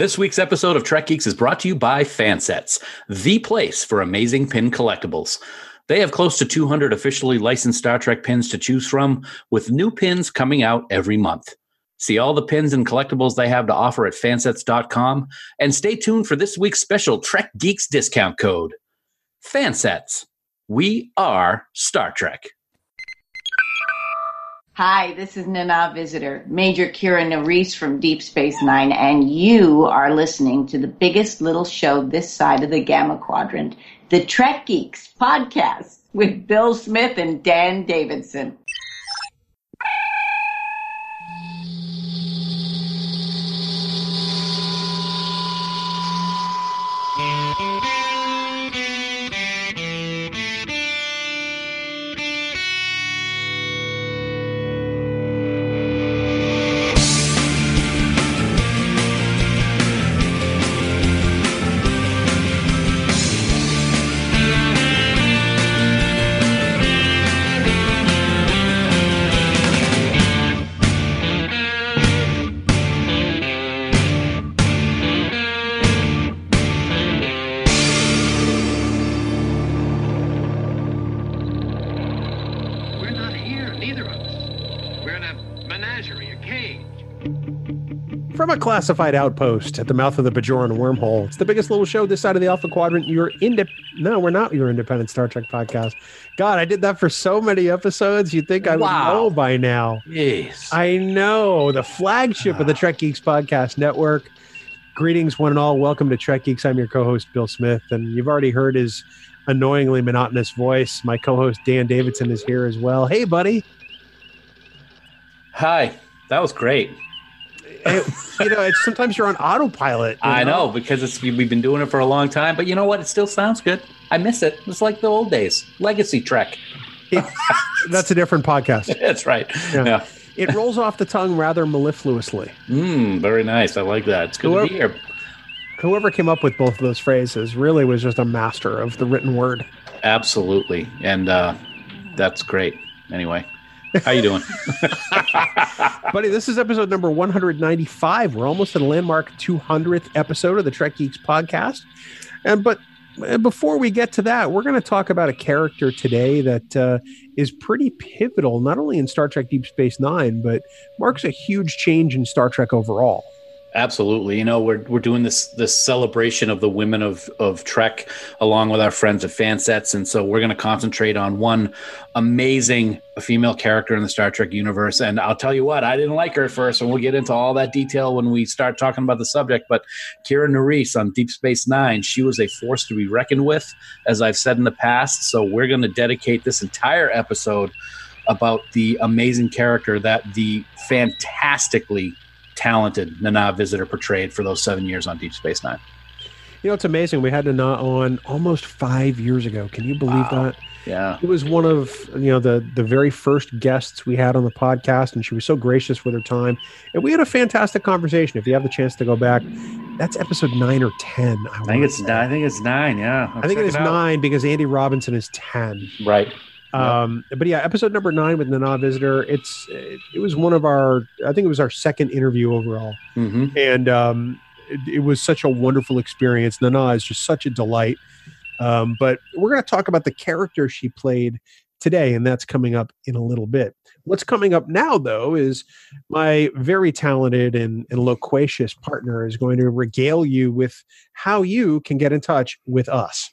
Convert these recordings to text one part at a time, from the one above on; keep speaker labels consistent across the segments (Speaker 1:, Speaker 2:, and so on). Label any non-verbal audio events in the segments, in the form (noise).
Speaker 1: This week's episode of Trek Geeks is brought to you by Fansets, the place for amazing pin collectibles. They have close to 200 officially licensed Star Trek pins to choose from, with new pins coming out every month. See all the pins and collectibles they have to offer at fansets.com and stay tuned for this week's special Trek Geeks discount code. Fansets. We are Star Trek.
Speaker 2: Hi, this is Nana Visitor, Major Kira Nerys from Deep Space Nine, and you are listening to the biggest little show this side of the Gamma Quadrant, the Trek Geeks podcast with Bill Smith and Dan Davidson.
Speaker 3: Classified outpost at the mouth of the Bajoran wormhole, it's the biggest little show this side of the Alpha Quadrant. You're inde- no, we're not your independent Star Trek podcast. God, I did that for so many episodes. You'd think I would
Speaker 1: Wow.
Speaker 3: know by now.
Speaker 1: Yes.
Speaker 3: I know the flagship of the Trek Geeks podcast network. Greetings, one and all. Welcome to Trek Geeks. I'm your co-host Bill Smith, and you've already heard his annoyingly monotonous voice. My co-host Dan Davidson is here as well. Hey, buddy.
Speaker 1: Hi. That was great.
Speaker 3: Hey, you know, it's sometimes you're on autopilot. you
Speaker 1: I know because it's we've been doing it for a long time, but you know what? It still sounds good. I miss it. It's like the old days. Legacy Trek. (laughs)
Speaker 3: That's a different podcast. (laughs)
Speaker 1: That's right.
Speaker 3: Yeah.
Speaker 1: Yeah.
Speaker 3: It rolls off the tongue rather mellifluously.
Speaker 1: Mm, very nice. I like that. It's good
Speaker 3: Whoever-
Speaker 1: to be here.
Speaker 3: Whoever came up with both of those phrases really was just a master of the written word.
Speaker 1: Absolutely. And uh, that's great. Anyway, how you doing? (laughs)
Speaker 3: Buddy, this is episode number 195. We're almost at a landmark 200th episode of the Trek Geeks podcast. And but before we get to that, we're going to talk about a character today that uh, is pretty pivotal, not only in Star Trek Deep Space Nine, but marks a huge change in Star Trek overall.
Speaker 1: Absolutely. You know, we're we're doing this this celebration of the women of of Trek along with our friends at Fansets, and so we're going to concentrate on one amazing female character in the Star Trek universe. And I'll tell you what, I didn't like her at first, and we'll get into all that detail when we start talking about the subject. But Kira Nerys on Deep Space Nine, she was a force to be reckoned with, as I've said in the past. So we're going to dedicate this entire episode about the amazing character that the fantastically talented Nana Visitor portrayed for those seven years on Deep Space Nine.
Speaker 3: You know, it's amazing. We had Nana on almost five years ago. Can you believe
Speaker 1: Wow.
Speaker 3: that?
Speaker 1: Yeah.
Speaker 3: It was one of you know the the very first guests we had on the podcast, and she was so gracious with her time, and we had a fantastic conversation. If you have the chance to go back, that's episode nine or ten. I,
Speaker 1: I think it's
Speaker 3: say.
Speaker 1: nine. I think it's nine. Yeah.
Speaker 3: I think it is nine because Andy Robinson is ten.
Speaker 1: Right.
Speaker 3: Um, but yeah, episode number nine with Nana Visitor. It's it, was one of our. I think it was our second interview overall,
Speaker 1: hmm
Speaker 3: and um, it, it was such a wonderful experience. Nana is just such a delight. Um, but we're going to talk about the character she played today, and that's coming up in a little bit. What's coming up now, though, is my very talented and, and loquacious partner is going to regale you with how you can get in touch with us.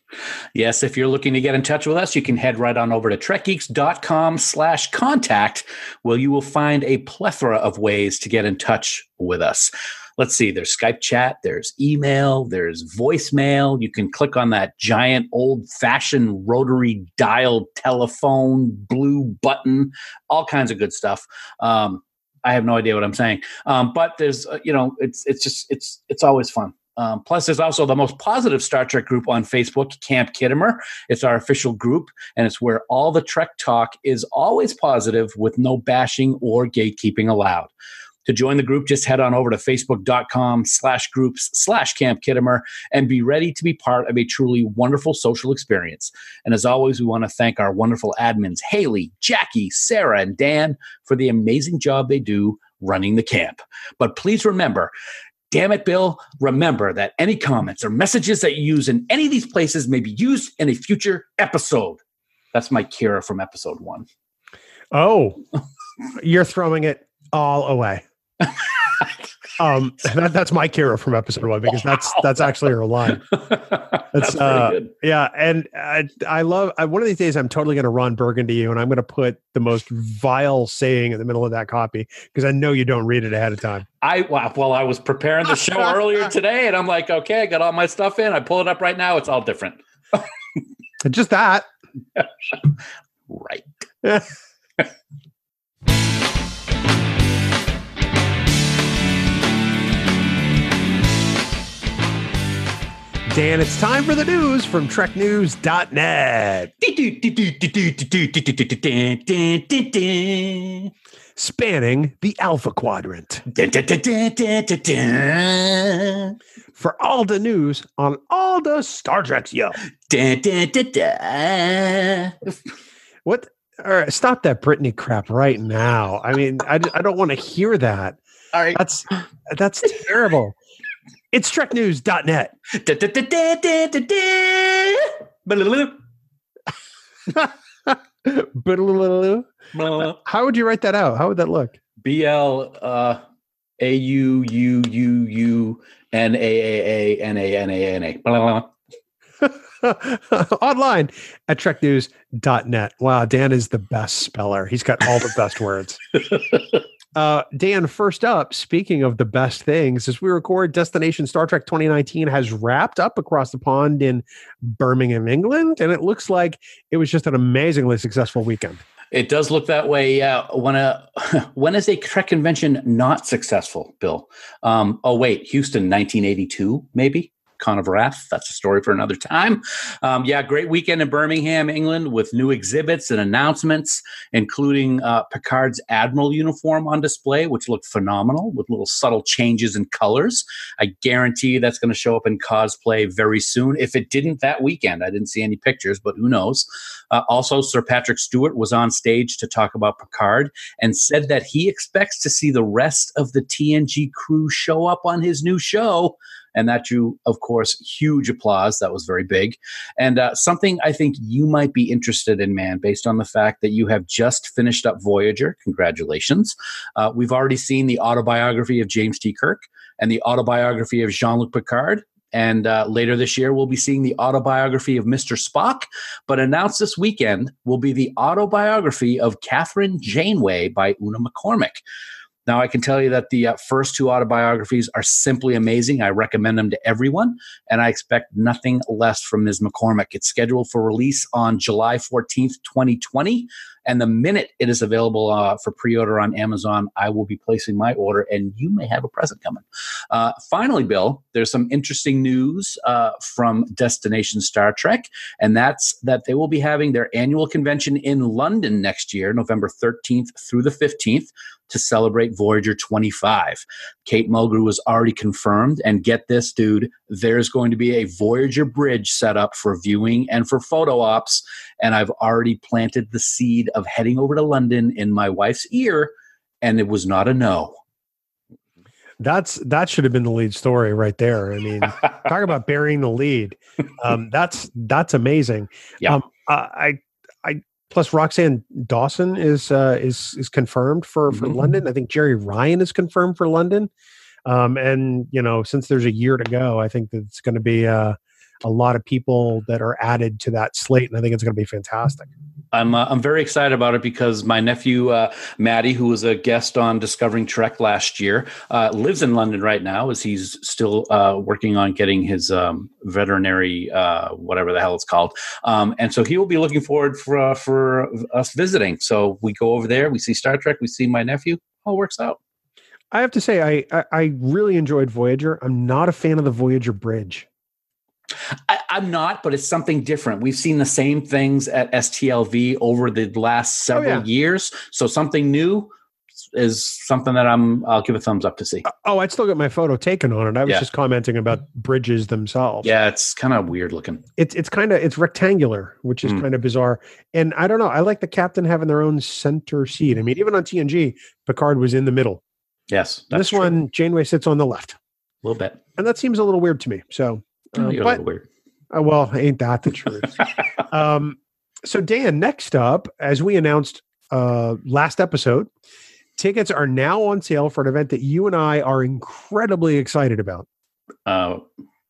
Speaker 1: Yes, if you're looking to get in touch with us, you can head right on over to trekgeeks.com slash contact, where you will find a plethora of ways to get in touch with us. Let's see, there's Skype chat, there's email, there's voicemail. You can click on that giant old fashioned rotary dial telephone blue button, all kinds of good stuff. Um, I have no idea what I'm saying. Um, but there's, uh, you know, it's, it's just, it's, it's always fun. Um, plus, there's also the most positive Star Trek group on Facebook, Camp Khitomer. It's our official group, and it's where all the Trek talk is always positive with no bashing or gatekeeping allowed. To join the group, just head on over to facebook.com slash groups slash Camp Khitomer and be ready to be part of a truly wonderful social experience. And as always, we want to thank our wonderful admins, Haley, Jackie, Sarah, and Dan for the amazing job they do running the camp. But please remember, Damn it, Bill. Remember that any comments or messages that you use in any of these places may be used in a future episode. That's my Kira from episode one.
Speaker 3: Oh, you're throwing it all away. (laughs) um, that, that's my Kira from episode one because that's that's actually her line. (laughs)
Speaker 1: That's pretty
Speaker 3: uh,
Speaker 1: good.
Speaker 3: Yeah, and I, I love. I, one of these days, I'm totally going to Ron Burgundy you, and I'm going to put the most vile saying in the middle of that copy because I know you don't read it ahead of time.
Speaker 1: I well, I was preparing the (laughs) show earlier today, and I'm like, okay, I got all my stuff in. I pull it up right now. It's all different.
Speaker 3: Just that.
Speaker 1: Right.
Speaker 3: Dan, it's time for the news from TrekNews.net. Spanning the Alpha Quadrant. For all the news on all the Star Treks, yo. What? All right, stop that Britney crap right now. I mean, I, I don't want to hear that.
Speaker 1: All right.
Speaker 3: That's that's terrible. It's TrekNews.net. (laughs) How would you write that out? How would that look?
Speaker 1: B L uh, A U U U U N A A A N A N A N A. (laughs)
Speaker 3: Online at treknews.net. Wow, Dan is the best speller. He's got all the best words. (laughs) Uh, Dan, first up, speaking of the best things, as we record, Destination Star Trek 2019 has wrapped up across the pond in Birmingham, England, and it looks like it was just an amazingly successful weekend.
Speaker 1: It does look that way. Yeah. When a (laughs) when is a Trek convention not successful, Bill? Um, oh wait, Houston, 1982, maybe. Con of Wrath. That's a story for another time. Um, yeah, great weekend in Birmingham, England, with new exhibits and announcements, including uh, Picard's Admiral uniform on display, which looked phenomenal with little subtle changes in colors. I guarantee that's going to show up in cosplay very soon. If it didn't that weekend, I didn't see any pictures, but who knows? Uh, also, Sir Patrick Stewart was on stage to talk about Picard and said that he expects to see the rest of the TNG crew show up on his new show. And that drew, of course, huge applause. That was very big. And uh, something I think you might be interested in, man, based on the fact that you have just finished up Voyager. Congratulations. Uh, we've already seen the autobiography of James T. Kirk and the autobiography of Jean Luc Picard. And uh, later this year, we'll be seeing the autobiography of Mr. Spock. But announced this weekend will be the autobiography of Kathryn Janeway by Una McCormack. Now, I can tell you that the uh, first two autobiographies are simply amazing. I recommend them to everyone, and I expect nothing less from Ms. McCormack. It's scheduled for release on July 14th, 2020. And the minute it is available uh, for pre order on Amazon, I will be placing my order, and you may have a present coming. Uh, finally, Bill, there's some interesting news uh, from Destination Star Trek, and that's that they will be having their annual convention in London next year, November 13th through the 15th to celebrate Voyager 25. Kate Mulgrew was already confirmed, and get this, dude, there's going to be a Voyager bridge set up for viewing and for photo ops, and I've already planted the seed of heading over to London in my wife's ear, and it was not a no.
Speaker 3: That's that should have been the lead story right there. I mean, (laughs) talk about burying the lead. Um, that's that's amazing.
Speaker 1: Yeah.
Speaker 3: Um, I I plus Roxann Dawson is uh, is is confirmed for for
Speaker 1: Mhm.
Speaker 3: London. I think Jeri Ryan is confirmed for London. Um, and you know, since there's a year to go, I think that it's going to be uh, a lot of people that are added to that slate, and I think it's going to be fantastic.
Speaker 1: I'm uh, I'm very excited about it because my nephew uh, Maddie, who was a guest on Discovering Trek last year, uh, lives in London right now as he's still uh, working on getting his um, veterinary uh, whatever the hell it's called, um, and so he will be looking forward for uh, for us visiting. So we go over there, we see Star Trek, we see my nephew. All works out.
Speaker 3: I have to say, I, I I really enjoyed Voyager. I'm not a fan of the Voyager bridge.
Speaker 1: I, I'm not, but it's something different. We've seen the same things at STLV over the last several
Speaker 3: yeah.
Speaker 1: years, so something new is something that I'm. I'll give a thumbs up to see.
Speaker 3: Oh, I'd still get my photo taken on it. I was
Speaker 1: Yeah.
Speaker 3: just commenting about bridges themselves.
Speaker 1: Yeah, it's kind of weird looking.
Speaker 3: it's it's kind of it's rectangular, which is
Speaker 1: Mm.
Speaker 3: kind of bizarre. And I don't know. I like the captain having their own center seat. I mean, even on TNG, Picard was in the middle.
Speaker 1: Yes,
Speaker 3: this
Speaker 1: true.
Speaker 3: one, Janeway sits on the left.
Speaker 1: A little bit.
Speaker 3: and that seems a little weird to me. So,
Speaker 1: Oh,
Speaker 3: uh,
Speaker 1: you're
Speaker 3: but
Speaker 1: weird.
Speaker 3: uh, well, ain't that the truth? (laughs) um, so Dan, next up, as we announced uh, last episode, tickets are now on sale for an event that you and I are incredibly excited about.
Speaker 1: Uh,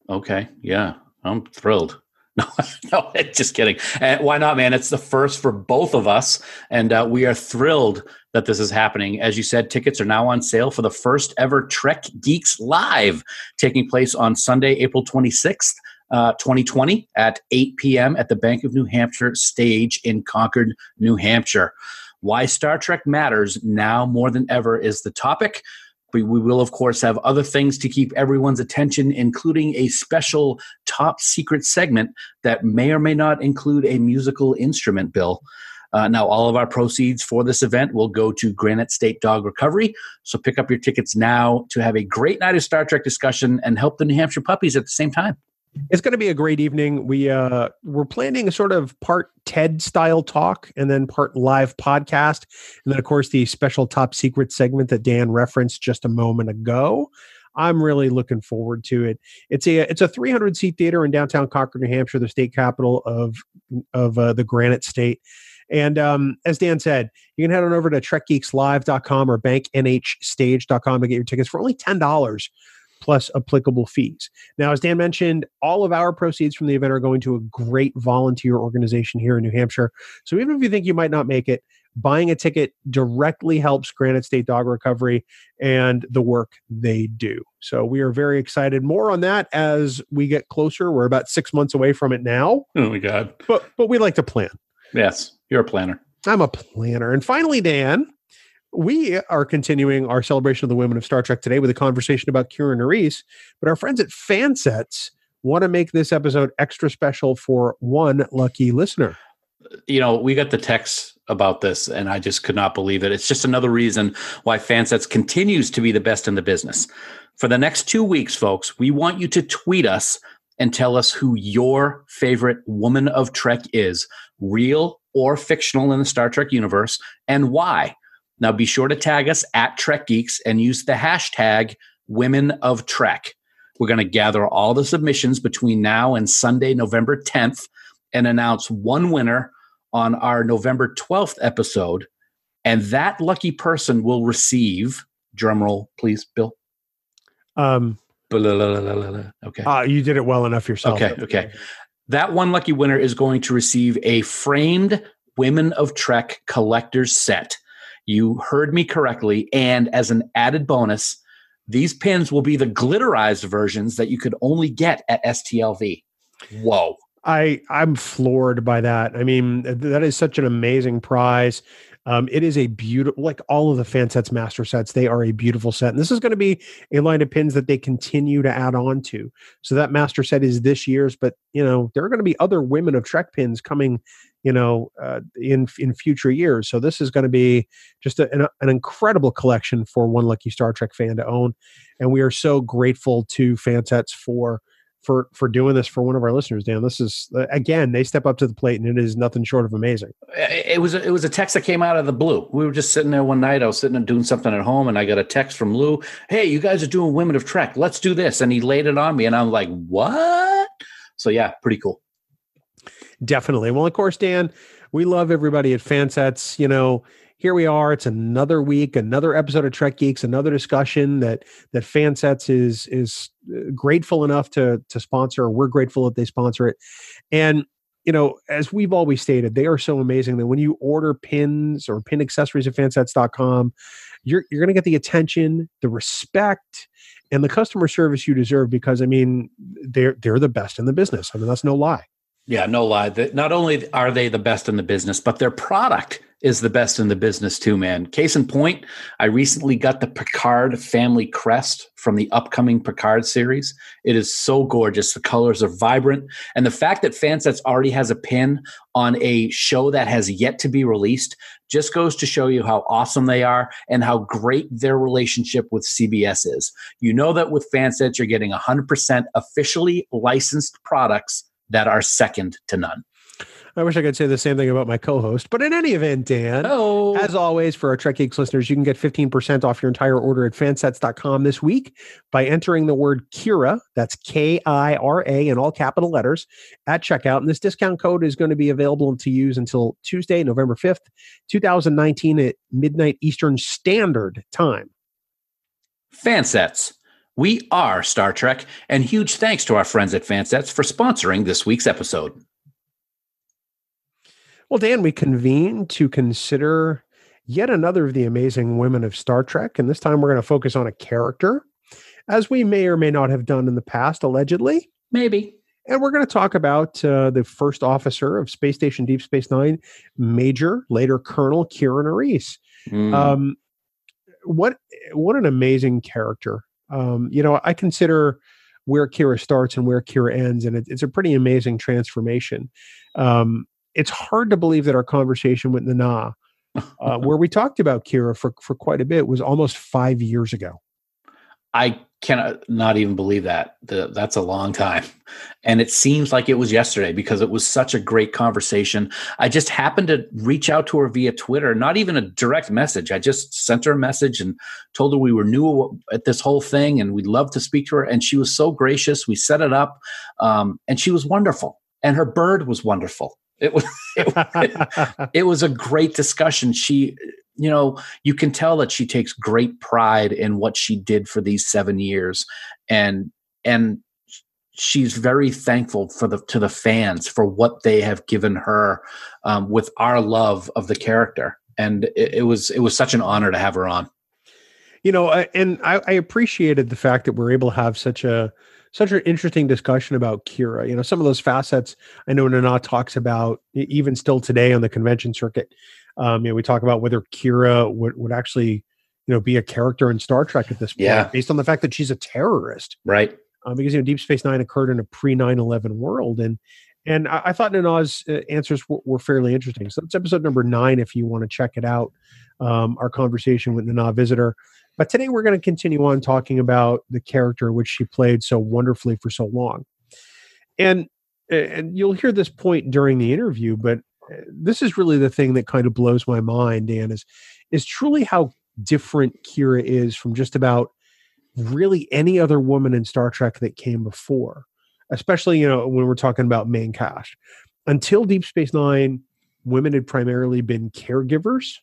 Speaker 1: okay. Yeah. I'm thrilled. (laughs) No, (laughs) no, just kidding. And why not, man? It's the first for both of us, and uh, we are thrilled that this is happening. As you said, tickets are now on sale for the first ever Trek Geeks Live, taking place on Sunday, April 26th. Uh, 2020 at 8 p.m. at the Bank of New Hampshire stage in Concord, New Hampshire. Why Star Trek matters now more than ever is the topic. We, we will, of course, have other things to keep everyone's attention, including a special top secret segment that may or may not include a musical instrument bill. Uh, now, all of our proceeds for this event will go to Granite State Dog Recovery. So pick up your tickets now to have a great night of Star Trek discussion and help the New Hampshire puppies at the same time.
Speaker 3: It's going to be a great evening. We uh, we're planning a sort of part TED style talk and then part live podcast, and then of course the special top secret segment that Dan referenced just a moment ago. I'm really looking forward to it. It's a it's a 300 seat theater in downtown Concord, New Hampshire, the state capital of of uh, the Granite State. And um, as Dan said, you can head on over to trekgeekslive.com or banknhstage.com to get your tickets for only $10 plus applicable fees. Now, as Dan mentioned, all of our proceeds from the event are going to a great volunteer organization here in New Hampshire. So even if you think you might not make it, buying a ticket directly helps Granite State Dog Recovery and the work they do. So we are very excited. More on that as we get closer. We're about six months away from it now,
Speaker 1: Oh my God!
Speaker 3: but but we like to plan.
Speaker 1: Yes, you're a planner.
Speaker 3: I'm a planner. And finally, Dan, we are continuing our celebration of the women of Star Trek today with a conversation about Kira Nerys. But our friends at Fansets want to make this episode extra special for one lucky listener.
Speaker 1: you know, we got the text about this, and I just could not believe it. It's just another reason why Fansets continues to be the best in the business. For the next two weeks, folks, we want you to tweet us and tell us who your favorite woman of Trek is, real or fictional in the Star Trek universe, and why. Now, be sure to tag us at Trek Geeks and use the hashtag Women of Trek. We're going to gather all the submissions between now and Sunday, November 10th, and announce one winner on our November 12th episode. And that lucky person will receive, drumroll, please, Bill.
Speaker 3: Um,
Speaker 1: Okay.
Speaker 3: uh, you did it well enough yourself.
Speaker 1: Okay, okay. That one lucky winner is going to receive a framed Women of Trek collector's set. You heard me correctly. And as an added bonus, these pins will be the glitterized versions that you could only get at STLV. Whoa.
Speaker 3: I I'm floored by that. I mean, that is such an amazing prize. Um, it is a beautiful, like all of the fan sets, master sets, they are a beautiful set. And this is going to be a line of pins that they continue to add on to. So that master set is this year's, but you know, there are going to be other women of Trek pins coming, you know, uh, in in future years. So this is going to be just a, an, an incredible collection for one lucky Star Trek fan to own. And we are so grateful to fan sets for for for doing this for one of our listeners dan this is uh, again they step up to the plate and it is nothing short of amazing
Speaker 1: it was it was a text that came out of the blue. We were just sitting there one night. I was sitting and doing something at home, and I got a text from Lou. Hey, you guys are doing Women of Trek. Let's do this. And he laid it on me, and I'm like, what? So yeah, pretty cool.
Speaker 3: definitely well of course dan we love everybody at fansets you know here we are. It's another week another episode of trek geeks another discussion that that fansets is is uh, grateful enough to to sponsor we're grateful that they sponsor it. And you know as we've always stated they are so amazing that when you order pins or pin accessories at fansets.com you're you're going to get the attention the respect and the customer service you deserve because i mean they're they're the best in the business. I mean that's no lie.
Speaker 1: Yeah, no lie. Not only are they the best in the business, but their product is the best in the business too, man. Case in point, I recently got the Picard family crest from the upcoming Picard series. It is so gorgeous. The colors are vibrant. And the fact that Fansets already has a pin on a show that has yet to be released just goes to show you how awesome they are and how great their relationship with CBS is. You know that with Fansets, you're getting 100% officially licensed products that are second to none.
Speaker 3: I wish I could say the same thing about my co-host, but in any event, Dan,
Speaker 1: Oh,
Speaker 3: as always, for our Trek Geeks listeners, you can get 15% off your entire order at fansets.com this week by entering the word Kira, that's K-I-R-A in all capital letters, at checkout. And this discount code is going to be available to use until Tuesday, November 5th, 2019 at midnight Eastern Standard Time.
Speaker 1: Fansets. We are Star Trek, and huge thanks to our friends at Fansets for sponsoring this week's episode.
Speaker 3: Well, Dan, we convene to consider yet another of the amazing women of Star Trek. And this time we're going to focus on a character, as we may or may not have done in the past, allegedly.
Speaker 1: Maybe.
Speaker 3: And we're going to talk about uh, the first officer of Space Station Deep Space Nine, Major, later Colonel Kira Nerys.
Speaker 1: Mm.
Speaker 3: Um, what what an amazing character! Um, you know, I consider where Kira starts and where Kira ends, and it, it's a pretty amazing transformation. Um, it's hard to believe that our conversation with Nana, uh, (laughs) where we talked about Kira for for quite a bit, was almost five years ago.
Speaker 1: I cannot not even believe that. The, that's a long time. And it seems like it was yesterday because it was such a great conversation. I just happened to reach out to her via Twitter, not even a direct message. I just sent her a message and told her we were new at this whole thing and we'd love to speak to her. And she was so gracious. We set it up um, and she was wonderful. And her bird was wonderful. It was (laughs) it, it was a great discussion. She you know, you can tell that she takes great pride in what she did for these seven years, and and she's very thankful for the to the fans for what they have given her um, with our love of the character. And it, it, was it was such an honor to have her on.
Speaker 3: You know, and I, I appreciated the fact that we're able to have such a such an interesting discussion about Kira. You know, some of those facets I know Nana talks about even still today on the convention circuit. Um, you know, we talk about whether Kira would, would actually, you know, be a character in Star Trek at this point,
Speaker 1: Yeah.
Speaker 3: based on the fact that she's a terrorist.
Speaker 1: Right.
Speaker 3: Um, because you know, Deep Space Nine occurred in a pre 9-11 world, and and I, I thought Nana's uh, answers were, were fairly interesting. So that's episode number nine. If you want to check it out, um, our conversation with Nana Visitor. But today we're going to continue on talking about the character which she played so wonderfully for so long, and and you'll hear this point during the interview, but uh, this is really the thing that kind of blows my mind, Dan, is is truly how different Kira is from just about really any other woman in Star Trek that came before, especially you know when we're talking about main cast. Until Deep Space Nine, women had primarily been caregivers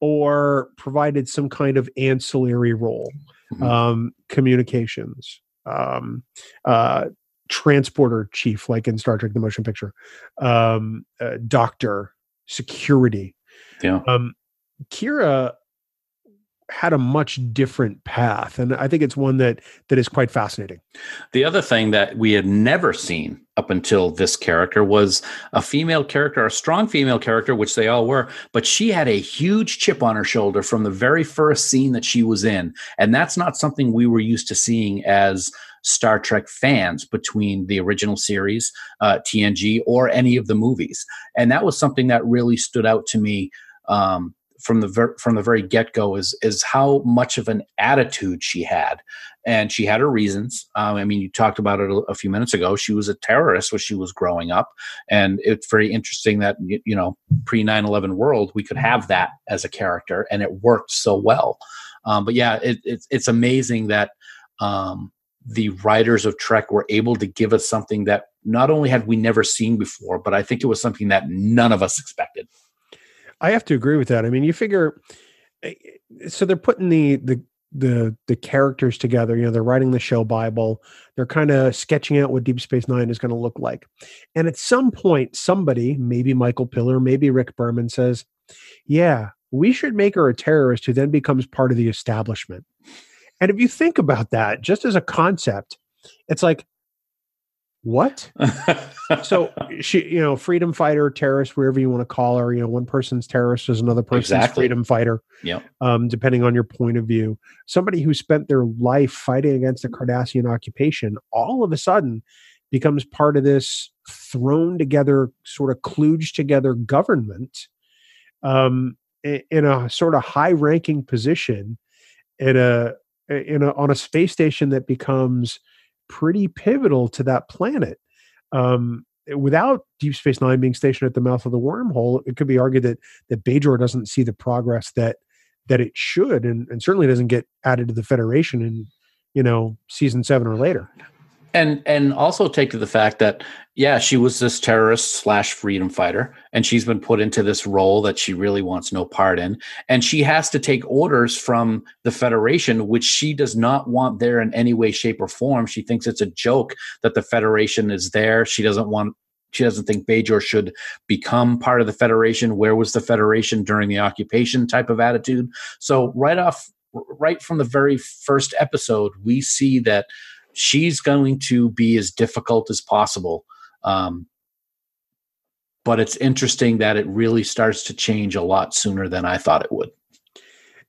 Speaker 3: or provided some kind of ancillary role,
Speaker 1: Mhm.
Speaker 3: um, communications, um, uh, transporter chief, like in Star Trek: The Motion Picture, um, uh, doctor, security.
Speaker 1: Yeah.
Speaker 3: Um, Kira had a much different path, and I think it's one that that is quite fascinating.
Speaker 1: The other thing that we had never seen up until this character was a female character, a strong female character, which they all were, but she had a huge chip on her shoulder from the very first scene that she was in. And that's not something we were used to seeing as Star Trek fans between the original series, uh, TNG, or any of the movies. And that was something that really stood out to me. Um, from the ver- from the very get go is is how much of an attitude she had, and she had her reasons. Um, I mean, you talked about it a, a few minutes ago. She was a terrorist when she was growing up, and it's very interesting that y- you know pre 9-11 world we could have that as a character, and it worked so well. Um, but yeah, it, it's it's amazing that um, the writers of Trek were able to give us something that not only had we never seen before, but I think it was something that none of us expected.
Speaker 3: I have to agree with that. I mean, you figure, eh, so they're putting the the the the characters together. You know, they're writing the show Bible. They're kind of sketching out what Deep Space Nine is going to look like. And at some point, somebody, maybe Michael Piller, maybe Rick Berman, says, "Yeah, we should make her a terrorist who then becomes part of the establishment." And if you think about that, just as a concept, it's like, what? (laughs) so she you know freedom fighter terrorist wherever you want to call her you know one person's terrorist is another person's
Speaker 1: Exactly.
Speaker 3: freedom fighter
Speaker 1: Yeah.
Speaker 3: um, depending on your point of view somebody who spent their life fighting against the cardassian occupation all of a sudden becomes part of this thrown together sort of kludged together government um, in a sort of high ranking position in a in a on a space station that becomes pretty pivotal to that planet. Um, without Deep Space Nine being stationed at the mouth of the wormhole, it could be argued that that Bajor doesn't see the progress that that it should, and, and certainly doesn't get added to the Federation in you know season seven or later
Speaker 1: and and also take to the fact that yeah she was this terrorist slash freedom fighter and she's been put into this role that she really wants no part in and she has to take orders from the federation which she does not want there in any way shape or form she thinks it's a joke that the federation is there she doesn't want she doesn't think Bajor should become part of the Federation. Where was the Federation during the occupation type of attitude? So, right off, right from the very first episode, we see that she's going to be as difficult as possible. Um, but it's interesting that it really starts to change a lot sooner than I thought it would.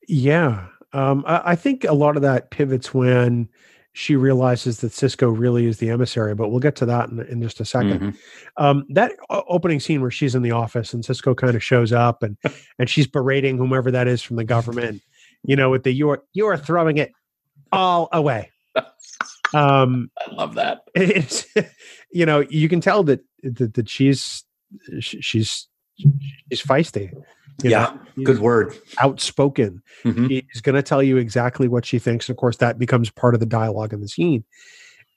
Speaker 3: Yeah. Um, I, I, think a lot of that pivots when she realizes that Sisko really is the emissary, but we'll get to that in, in just a 2nd mm-hmm. um, that opening scene where she's in the office and Sisko kind of shows up and (laughs) and she's berating whomever that is from the government, you know, with the you're you're throwing it all away. (laughs)
Speaker 1: Um, (laughs) I love that.
Speaker 3: It's (laughs) you know you can tell that that, that she's she's she's feisty.
Speaker 1: yeah, know? good word.
Speaker 3: Outspoken. Mm-hmm. She's going to tell you exactly what she thinks. And of course, that becomes part of the dialogue in the scene.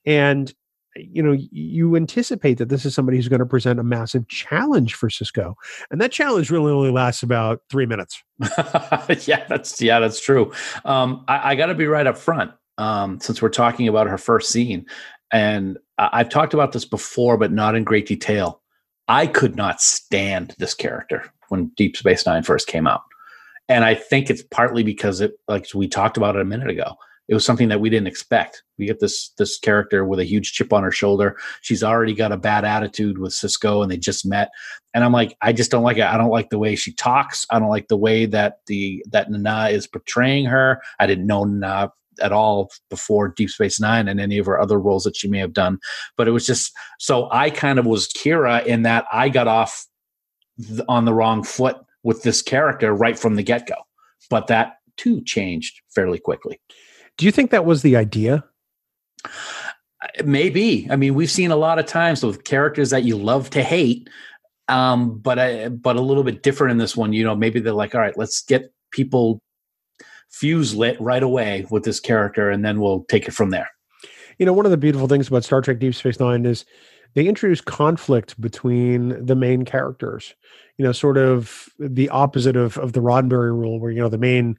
Speaker 3: And you know, you anticipate that this is somebody who's going to present a massive challenge for Sisko, and that challenge really only lasts about three minutes. (laughs)
Speaker 1: yeah, that's yeah, that's true. Um, I, I got to be right up front um, since we're talking about her first scene. And I've talked about this before, but not in great detail. I could not stand this character when Deep Space Nine first came out. And I think it's partly because it, like we talked about it a minute ago, it was something that we didn't expect. We get this this character with a huge chip on her shoulder. She's already got a bad attitude with Sisko, and they just met. And I'm like, I just don't like it. I don't like the way she talks. I don't like the way that the that Nana is portraying her. I didn't know Nana at all before Deep Space Nine and any of her other roles that she may have done. But it was just so I kind of was Kira in that I got off on the wrong foot with this character right from the get go. But that too changed fairly quickly.
Speaker 3: Do you think that was the idea?
Speaker 1: Maybe. I mean, we've seen a lot of times with characters that you love to hate, um, but I, but a little bit different in this one. You know, maybe they're like, all right, let's get people fuse lit right away with this character, and then we'll take it from there.
Speaker 3: You know, one of the beautiful things about Star Trek Deep Space Nine is they introduce conflict between the main characters. You know, sort of the opposite of of the Roddenberry rule, where you know the main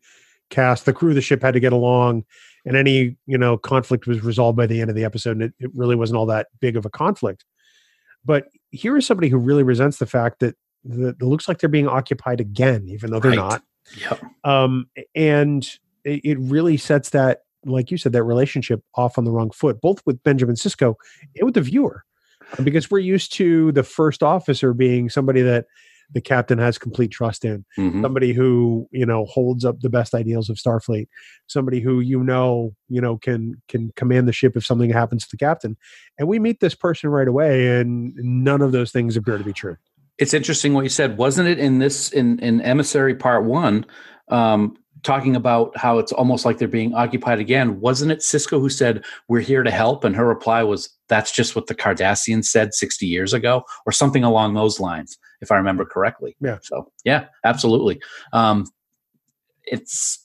Speaker 3: cast, the crew of the ship had to get along, and any you know conflict was resolved by the end of the episode, and it, it really wasn't all that big of a conflict. But here is somebody who really resents the fact that, that it looks like they're being occupied again, even though they're right. not.
Speaker 1: Yep.
Speaker 3: Um, and it, it really sets that, like you said, that relationship off on the wrong foot, both with Benjamin Sisko and with the viewer, because we're used to the first officer being somebody that the captain has complete trust in mm-hmm. somebody who you know holds up the best ideals of starfleet somebody who you know you know can can command the ship if something happens to the captain and we meet this person right away and none of those things appear to be true
Speaker 1: it's interesting what you said. Wasn't it in this in in emissary part one, um, talking about how it's almost like they're being occupied again? Wasn't it Sisko who said we're here to help, and her reply was that's just what the Cardassians said sixty years ago, or something along those lines, if I remember correctly.
Speaker 3: Yeah.
Speaker 1: So yeah, absolutely. Um, it's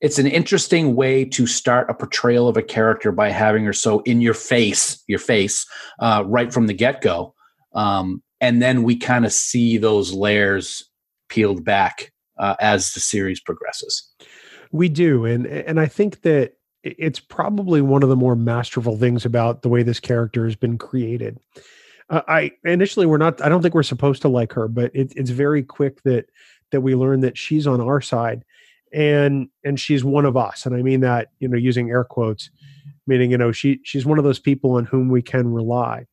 Speaker 1: it's an interesting way to start a portrayal of a character by having her so in your face, your face, uh, right from the get go. Um, and then we kind of see those layers peeled back uh, as the series progresses.
Speaker 3: We do, and and I think that it's probably one of the more masterful things about the way this character has been created. Uh, I initially we're not. I don't think we're supposed to like her, but it, it's very quick that that we learn that she's on our side, and and she's one of us. And I mean that you know using air quotes, meaning you know she she's one of those people on whom we can rely.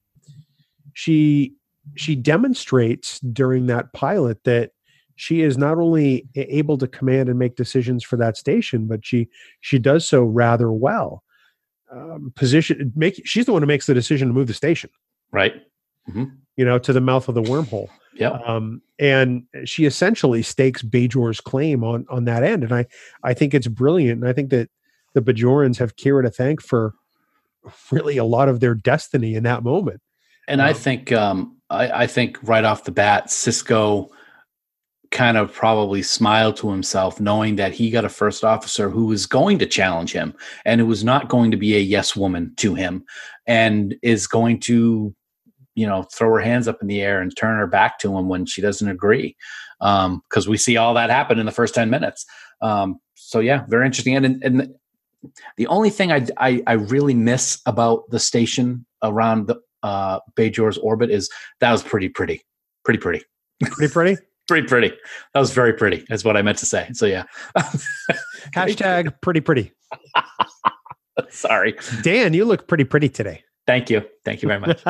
Speaker 3: She she demonstrates during that pilot that she is not only able to command and make decisions for that station, but she she does so rather well. Um, position make she's the one who makes the decision to move the station,
Speaker 1: right?
Speaker 3: Mm-hmm. You know, to the mouth of the wormhole.
Speaker 1: Yeah.
Speaker 3: Um, and she essentially stakes Bajor's claim on on that end, and I I think it's brilliant, and I think that the Bajorans have Kira to thank for really a lot of their destiny in that moment.
Speaker 1: And um, I think um, I, I think right off the bat, Sisko kind of probably smiled to himself, knowing that he got a first officer who was going to challenge him and who was not going to be a yes woman to him and is going to, you know, throw her hands up in the air and turn her back to him when she doesn't agree. Because um, we see all that happen in the first 10 minutes. Um, so, yeah, very interesting. And, and the only thing I, I, I really miss about the station around the uh, Bajor's orbit is that was pretty pretty, pretty pretty,
Speaker 3: pretty pretty, (laughs)
Speaker 1: pretty pretty. That was very pretty. Is what I meant to say. So yeah. (laughs)
Speaker 3: Hashtag pretty pretty. (laughs)
Speaker 1: Sorry,
Speaker 3: Dan. You look pretty pretty today.
Speaker 1: Thank you. Thank you very much.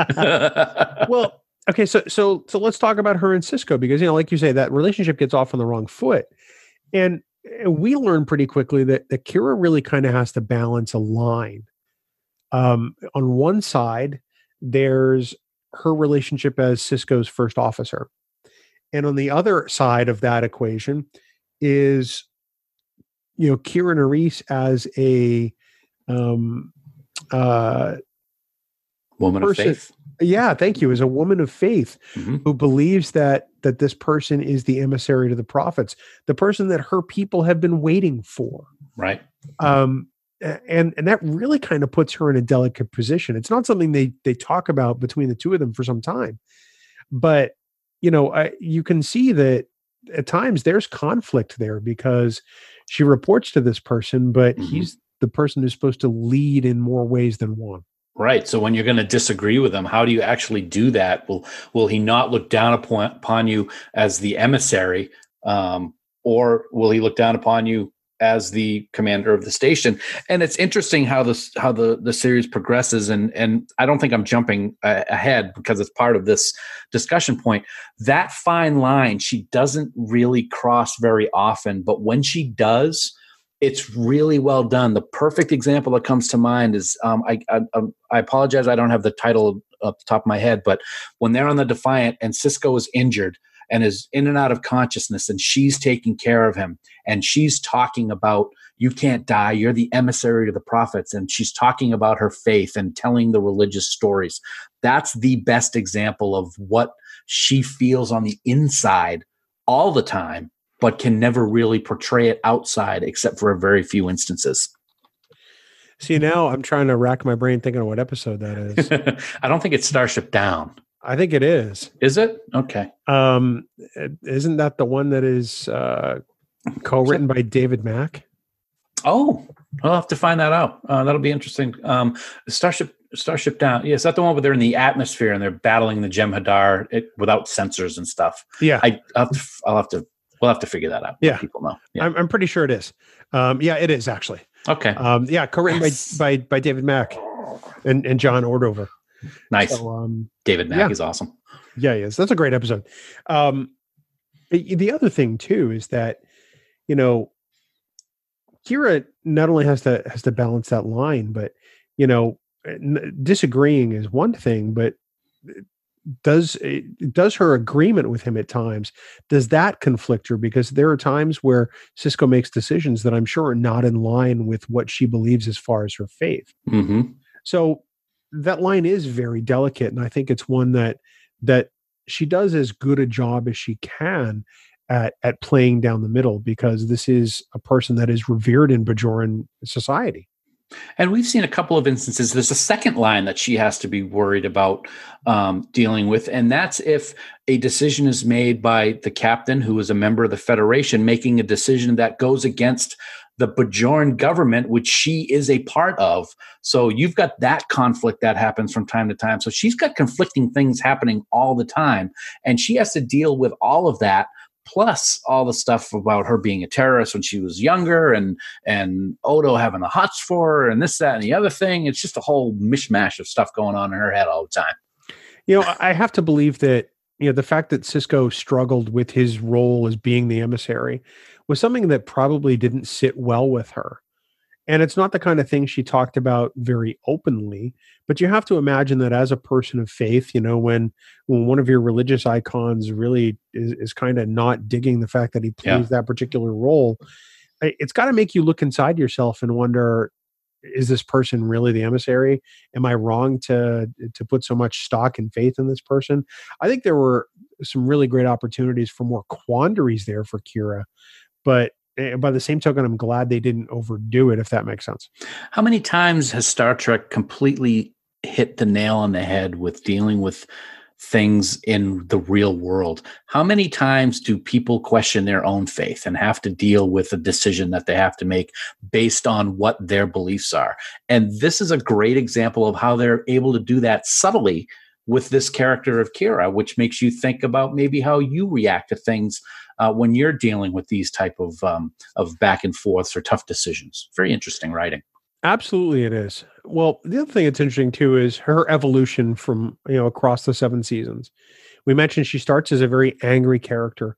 Speaker 3: well, okay, so so so let's talk about her and Sisko because you know, like you say, that relationship gets off on the wrong foot, and we learn pretty quickly that that Kira really kind of has to balance a line. Um, on one side, there's her relationship as Sisko's first officer, and on the other side of that equation is, you know, Kira Nerys as a um, uh,
Speaker 1: woman person, of faith.
Speaker 3: Yeah, thank you. As a woman of faith mm-hmm. who believes that that this person is the emissary to the prophets, the person that her people have been waiting for.
Speaker 1: Right.
Speaker 3: Um, and and that really kind of puts her in a delicate position. It's not something they they talk about between the two of them for some time, but you know, I, you can see that at times there's conflict there because she reports to this person, but mm-hmm. he's the person who's supposed to lead in more ways than one.
Speaker 1: Right. So when you're going to disagree with him, how do you actually do that? Will will he not look down upon, upon you as the emissary, um, or will he look down upon you as the commander of the station? And it's interesting how this how the the series progresses. And and I don't think I'm jumping uh, ahead because it's part of this discussion point. That fine line she doesn't really cross very often, but when she does it's really well done. The perfect example that comes to mind is um, I, I, um, I apologize, I don't have the title up the top of my head, but when they're on the Defiant and Sisko is injured and is in and out of consciousness, and she's taking care of him, and she's talking about you can't die, you're the emissary to the prophets, and she's talking about her faith and telling the religious stories. That's the best example of what she feels on the inside all the time but can never really portray it outside except for a very few instances.
Speaker 3: See, now I'm trying to rack my brain thinking of what episode that is. (laughs)
Speaker 1: I don't think it's Starship Down.
Speaker 3: I think it is.
Speaker 1: Is it? Okay.
Speaker 3: Um, isn't that the one that is uh, co-written by David Mack?
Speaker 1: Oh, I'll have to find that out. Uh, that'll be interesting. Um, Starship Starship Down. Yeah, is that the one where they're in the atmosphere and they're battling the Jem'Hadar it, without sensors and stuff?
Speaker 3: Yeah,
Speaker 1: I, will have to, I'll have to We'll have to figure that out.
Speaker 3: Yeah,
Speaker 1: people know.
Speaker 3: Yeah. I'm, I'm pretty sure it is. Um, yeah, it is actually.
Speaker 1: Okay.
Speaker 3: Um, yeah, co-written yes. by, by by David Mack and and John Ordover.
Speaker 1: Nice. So, um, David Mack yeah. is awesome.
Speaker 3: Yeah, he is. That's a great episode. Um, the other thing too is that you know Kira not only has to has to balance that line, but you know, disagreeing is one thing, but does eh, does her agreement with him at times does that conflict her because there are times where Sisko makes decisions that i'm sure are not in line with what she believes as far as her faith
Speaker 1: mm-hmm.
Speaker 3: so that line is very delicate and i think it's one that that she does as good a job as she can at at playing down the middle because this is a person that is revered in bajoran society
Speaker 1: and we've seen a couple of instances. There's a second line that she has to be worried about um, dealing with, and that's if a decision is made by the captain, who is a member of the Federation, making a decision that goes against the Bajoran government, which she is a part of. So you've got that conflict that happens from time to time. So she's got conflicting things happening all the time, and she has to deal with all of that plus all the stuff about her being a terrorist when she was younger and and Odo having the hots for her and this, that, and the other thing. It's just a whole mishmash of stuff going on in her head all the time.
Speaker 3: You know, I have to believe that, you know, the fact that Sisko struggled with his role as being the emissary was something that probably didn't sit well with her. And it's not the kind of thing she talked about very openly, but you have to imagine that as a person of faith, you know, when when one of your religious icons really is, is kind of not digging the fact that he plays yeah. that particular role, it's got to make you look inside yourself and wonder is this person really the emissary? Am I wrong to to put so much stock and faith in this person? I think there were some really great opportunities for more quandaries there for Kira, but eh, by the same token, I'm glad they didn't overdo it. If that makes sense.
Speaker 1: How many times has Star Trek completely hit the nail on the head with dealing with things in the real world. How many times do people question their own faith and have to deal with a decision that they have to make based on what their beliefs are? And this is a great example of how they're able to do that subtly with this character of Kira, which makes you think about maybe how you react to things uh, when you're dealing with these type of um, of back and forths or tough decisions. Very interesting writing.
Speaker 3: Absolutely, it is. Well, the other thing that's interesting too is her evolution from you know across the seven seasons. We mentioned she starts as a very angry character,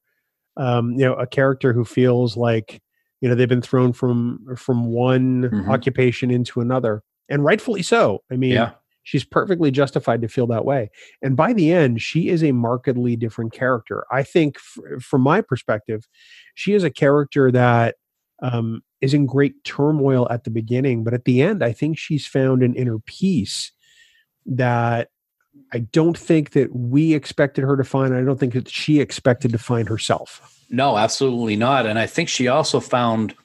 Speaker 3: um, you know, a character who feels like you know they've been thrown from from one mm-hmm. occupation into another, and rightfully so. I mean, yeah. She's perfectly justified to feel that way. And by the end, she is a markedly different character. I think, f- from my perspective, she is a character that um, is in great turmoil at the beginning, but at the end, I think she's found an inner peace that I don't think that we expected her to find. I don't think that she expected to find herself.
Speaker 1: No, absolutely not. And I think she also found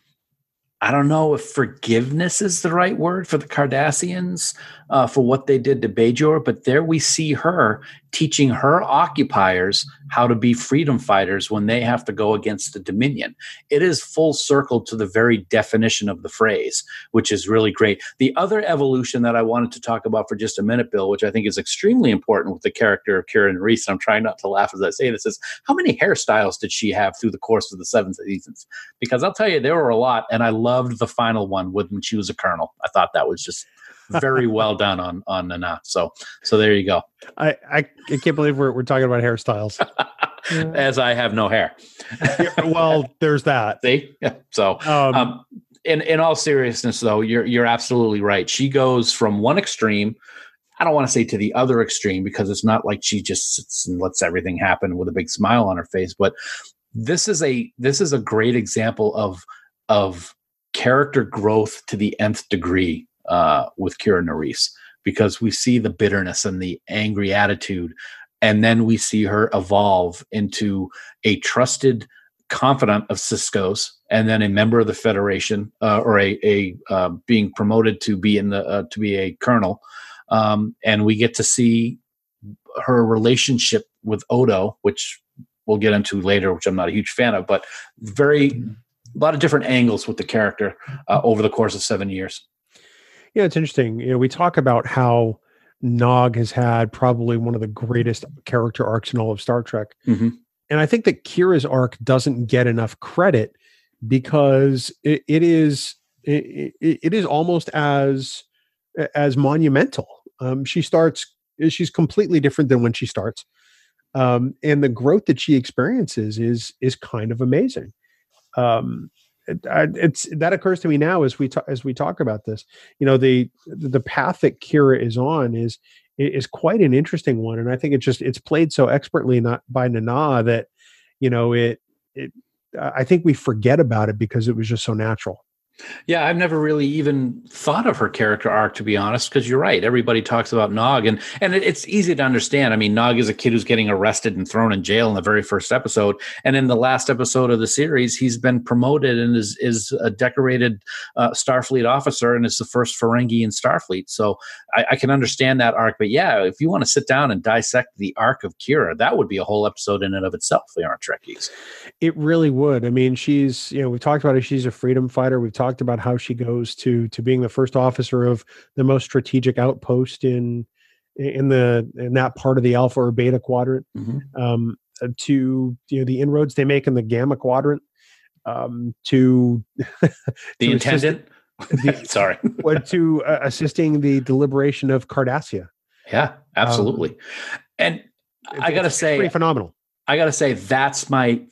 Speaker 1: I don't know if forgiveness is the right word for the Cardassians uh, for what they did to Bajor, but there we see her teaching her occupiers how to be freedom fighters when they have to go against the Dominion. It is full circle to the very definition of the phrase, which is really great. The other evolution that I wanted to talk about for just a minute, Bill, which I think is extremely important with the character of Kira Nerys, I'm trying not to laugh as I say this, is how many hairstyles did she have through the course of the seven seasons? Because I'll tell you, there were a lot, and I loved the final one when she was a colonel. I thought that was just very (laughs) well done on on Nana. So so there you go.
Speaker 3: I I, I can't believe we're we're talking about hairstyles. (laughs)
Speaker 1: As I have no hair.
Speaker 3: well, there's that. (laughs)
Speaker 1: See, so um, um, in in all seriousness, though, you're you're absolutely right. She goes from one extreme. I don't want to say to the other extreme because it's not like she just sits and lets everything happen with a big smile on her face. But this is a this is a great example of of character growth to the nth degree uh, with Kira Nerys because we see the bitterness and the angry attitude, and then we see her evolve into a trusted confidant of Sisko's, and then a member of the Federation, uh, or a, a uh, being promoted to be in the uh, to be a colonel, um, and we get to see her relationship with Odo, which we'll get into later, which I'm not a huge fan of, but very a lot of different angles with the character uh, over the course of seven years.
Speaker 3: Yeah, it's interesting. You know, we talk about how Nog has had probably one of the greatest character arcs in all of Star Trek. Mm-hmm. And I think that Kira's arc doesn't get enough credit because it, it is it, it is almost as as monumental. Um, she starts she's completely different than when she starts. Um, and the growth that she experiences is is kind of amazing. Um, it, it's that occurs to me now as we talk as we talk about this. You know, the the path that Kira is on is is quite an interesting one, and I think it's just it's played so expertly not by Nana that you know it it. I think we forget about it because it was just so natural.
Speaker 1: Yeah, I've never really even thought of her character arc, to be honest, because you're right. Everybody talks about Nog, and and it's easy to understand. I mean, Nog is a kid who's getting arrested and thrown in jail in the very first episode, and in the last episode of the series, he's been promoted and is is a decorated uh, Starfleet officer, and is the first Ferengi in Starfleet. So I, I can understand that arc. But yeah, if you want to sit down and dissect the arc of Kira, that would be a whole episode in and of itself. They aren't Trekkies.
Speaker 3: It really would. I mean, she's you know we've talked about it. She's a freedom fighter. We've talked about how she goes to to being the first officer of the most strategic outpost in in the in that part of the alpha or beta quadrant. Mm-hmm. um, uh, to you know the inroads they make in the gamma quadrant um, to (laughs)
Speaker 1: the to intendant the, (laughs) sorry. (laughs)
Speaker 3: to uh, assisting the deliberation of cardassia.
Speaker 1: Yeah absolutely. Um, and i gotta say
Speaker 3: pretty phenomenal.
Speaker 1: I gotta say that's my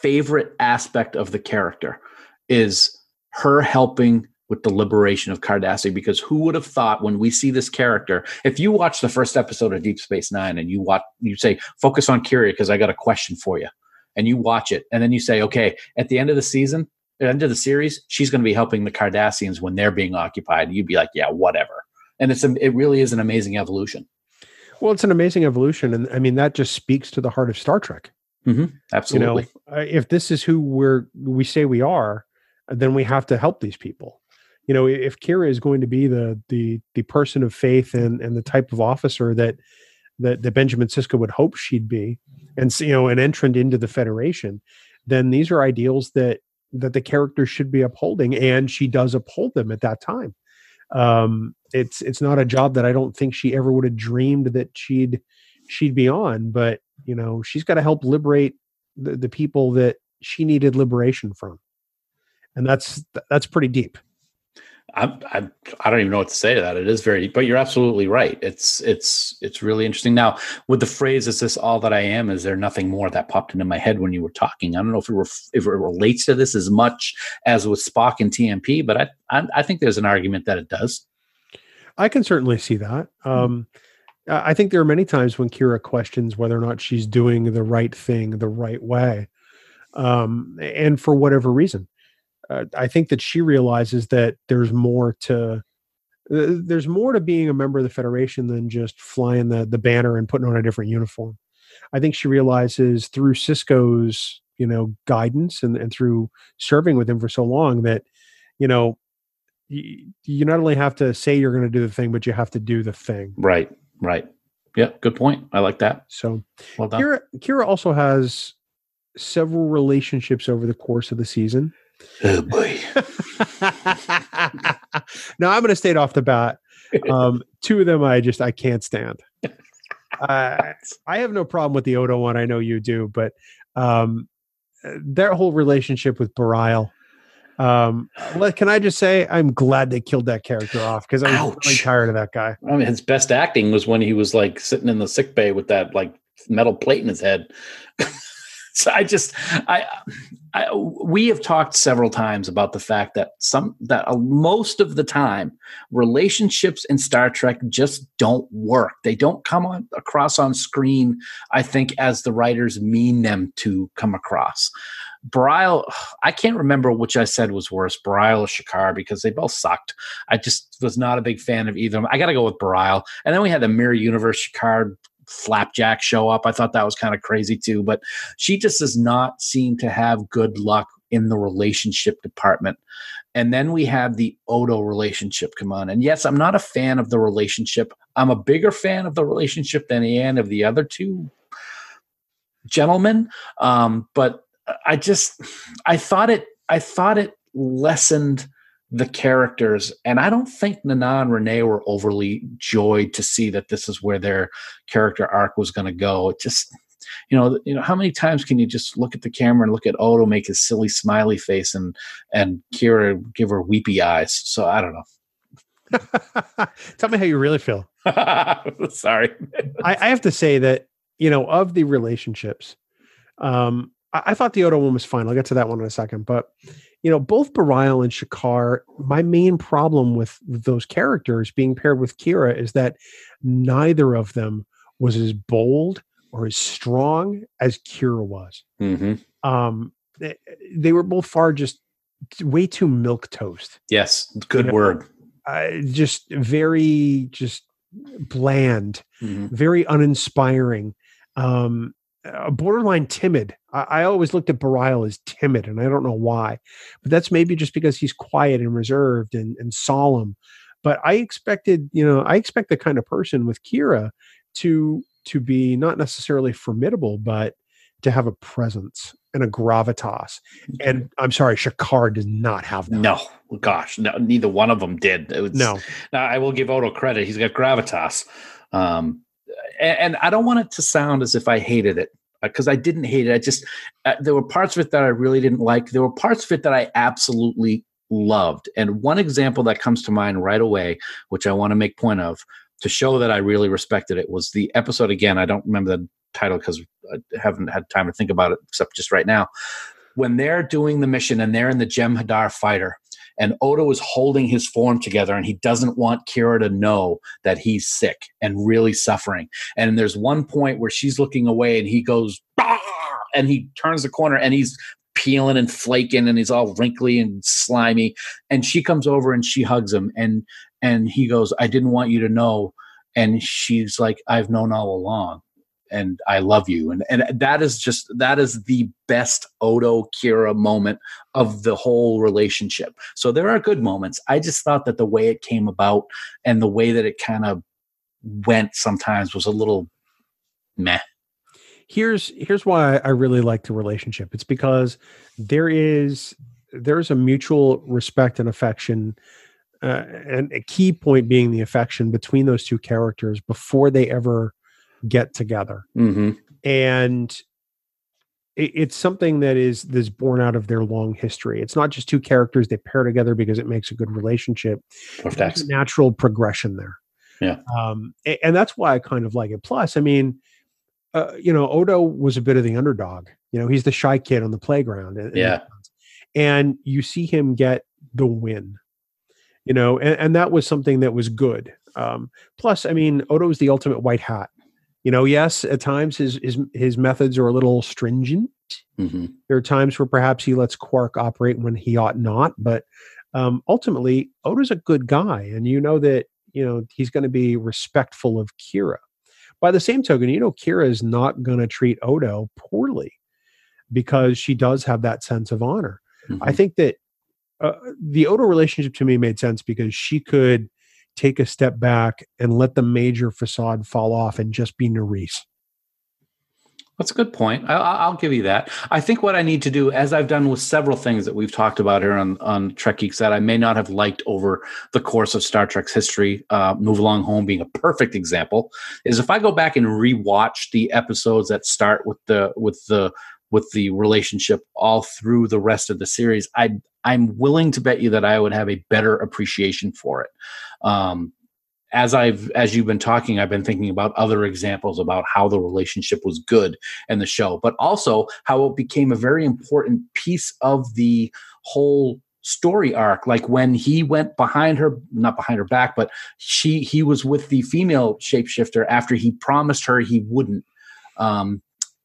Speaker 1: favorite aspect of the character is her helping with the liberation of Cardassia because who would have thought when we see this character if you watch the first episode of Deep Space 9 and you watch you say focus on Kira because I got a question for you and you watch it and then you say okay at the end of the season at the end of the series, she's going to be helping the Cardassians when they're being occupied. You'd be like, yeah, whatever. And it's a, it really is an amazing evolution.
Speaker 3: Well, it's an amazing evolution, and I mean that just speaks to the heart of Star Trek.
Speaker 1: Mm-hmm. Absolutely.
Speaker 3: You know, if this is who we're we say we are, then we have to help these people. You know, if Kira is going to be the the the person of faith and and the type of officer that that, that Benjamin Sisko would hope she'd be, and you know, an entrant into the Federation, then these are ideals that that the character should be upholding, and she does uphold them at that time. Um, it's it's not a job that I don't think she ever would have dreamed that she'd she'd be on, but you know, she's got to help liberate the, the people that she needed liberation from, and that's that's pretty deep.
Speaker 1: I, I I don't even know what to say to that. It is very, but you're absolutely right. It's it's it's really interesting. Now, with the phrase "Is this all that I am?" Is there nothing more that popped into my head when you were talking? I don't know if it ref, if it relates to this as much as with Spock and TMP, but I I, I think there's an argument that it does.
Speaker 3: I can certainly see that. Hmm. Um, I think there are many times when Kira questions whether or not she's doing the right thing the right way, um, and for whatever reason uh, I think that she realizes that there's more to uh, there's more to being a member of the federation than just flying the the banner and putting on a different uniform. I think she realizes through Sisko's you know guidance and, and through serving with him for so long that you know you, you not only have to say you're going to do the thing, but you have to do the thing.
Speaker 1: Right. Right. Yeah. Good point. I like that.
Speaker 3: So well done. Kira, Kira also has several relationships over the course of the season.
Speaker 1: Oh boy. (laughs)
Speaker 3: now I'm going to state off the bat. Um, two of them I just I can't stand. (laughs) Uh, I have no problem with the Odo one. I know you do, but um, their whole relationship with Bareil. Um, can I just say I'm glad they killed that character off because I was really tired of that guy.
Speaker 1: I mean, his best acting was when he was like sitting in the sick bay with that like metal plate in his head. (laughs) (laughs) so I just I, I, we have talked several times about the fact that some that most of the time relationships in Star Trek just don't work. They don't come on across on screen. I think as the writers mean them to come across. Bareil, (sighs) I can't remember which I said was worse, Bareil or Shakaar, because they both sucked. I just was not a big fan of either. I got to go with Bareil. And then we had the Mirror Universe Shakaar flapjack show up. I thought that was kind of crazy too, but she just does not seem to have good luck in the relationship department. And then we have the Odo relationship come on. And yes, I'm not a fan of the relationship. I'm a bigger fan of the relationship than am of the other two gentlemen. Um, but I just I thought it I thought it lessened the characters. And I don't think Nana and Renee were overly joyed to see that this is where their character arc was going to go. It just, you know, you know, how many times can you just look at the camera and look at Odo make his silly smiley face and and Kira give her weepy eyes? So I don't know. (laughs)
Speaker 3: Tell me how you really feel. (laughs)
Speaker 1: Sorry,
Speaker 3: I, I, have to say that you know of the relationships, um, I, I, thought the Odo one was fine. I'll get to that one in a second, but you know, both Bareil and Shakaar, my main problem with those characters being paired with Kira is that neither of them was as bold or as strong as Kira was.
Speaker 1: Mm-hmm.
Speaker 3: Um, they, they, were both far just way too milk toast.
Speaker 1: Yes, good you word.
Speaker 3: Uh, just very just bland, mm-hmm. very uninspiring. Um, uh, borderline timid. I, I, always looked at Bareil as timid, and I don't know why, but that's maybe just because he's quiet and reserved and, and solemn. But I expected, you know, I expect the kind of person with Kira to to be not necessarily formidable, but to have a presence and a gravitas. And I'm sorry, Shakaar does not have that.
Speaker 1: No, gosh, no, neither one of them did.
Speaker 3: Was, no.
Speaker 1: Now I will give Odo credit; he's got gravitas. Um, and, I don't want it to sound as if I hated it because uh, I didn't hate it. I just uh, there were parts of it that I really didn't like. There were parts of it that I absolutely loved. And one example that comes to mind right away, which I want to make point of to show that I really respected it, was the episode. Again, I don't remember the title because I haven't had time to think about it except just right now. When they're doing the mission and they're in the Jem'Hadar fighter, and Odo is holding his form together and he doesn't want Kira to know that he's sick and really suffering. And there's one point where she's looking away and he goes, and he turns the corner and he's peeling and flaking and he's all wrinkly and slimy. And she comes over and she hugs him and and he goes i didn't want you to know. And she's like i've known all along and i love you. And and that is just that is the best odo kira moment of the whole relationship. So there are good moments. I just thought that the way it came about and the way that it kind of went sometimes was a little meh.
Speaker 3: Here's here's why I really like the relationship. It's because there is there's a mutual respect and affection, uh, and a key point being the affection between those two characters before they ever get together,
Speaker 1: mm-hmm.
Speaker 3: and it, it's something that is that's born out of their long history. It's not just two characters they pair together because it makes a good relationship. There's a natural progression there.
Speaker 1: Yeah,
Speaker 3: um, and, and that's why I kind of like it. Plus, I mean uh, you know, Odo was a bit of the underdog. You know, he's the shy kid on the playground. And,
Speaker 1: yeah.
Speaker 3: And you see him get the win, you know, and, and that was something that was good. Um, plus, I mean, Odo is the ultimate white hat. You know, yes, at times his his his methods are a little stringent.
Speaker 1: Mm-hmm.
Speaker 3: There are times where perhaps he lets Quark operate when he ought not, but um, ultimately, Odo's a good guy, and you know that you know he's going to be respectful of Kira. By the same token, you know, Kira is not going to treat Odo poorly because she does have that sense of honor. Mm-hmm. I think that uh, the Odo relationship to me made sense because she could take a step back and let the major facade fall off and just be Nerys.
Speaker 1: That's a good point. I, will give you that. I think what I need to do, as I've done with several things that we've talked about here on, on Trek Geeks that I may not have liked over the course of Star Trek's history, uh, Move Along Home being a perfect example, is if I go back and rewatch the episodes that start with the with the with the relationship all through the rest of the series, I I'm willing to bet you that I would have a better appreciation for it. Um, as I've as you've been talking, I've been thinking about other examples about how the relationship was good in the show, but also how it became a very important piece of the whole story arc like when he went behind her not behind her back but she he was with the female shapeshifter after he promised her he wouldn't um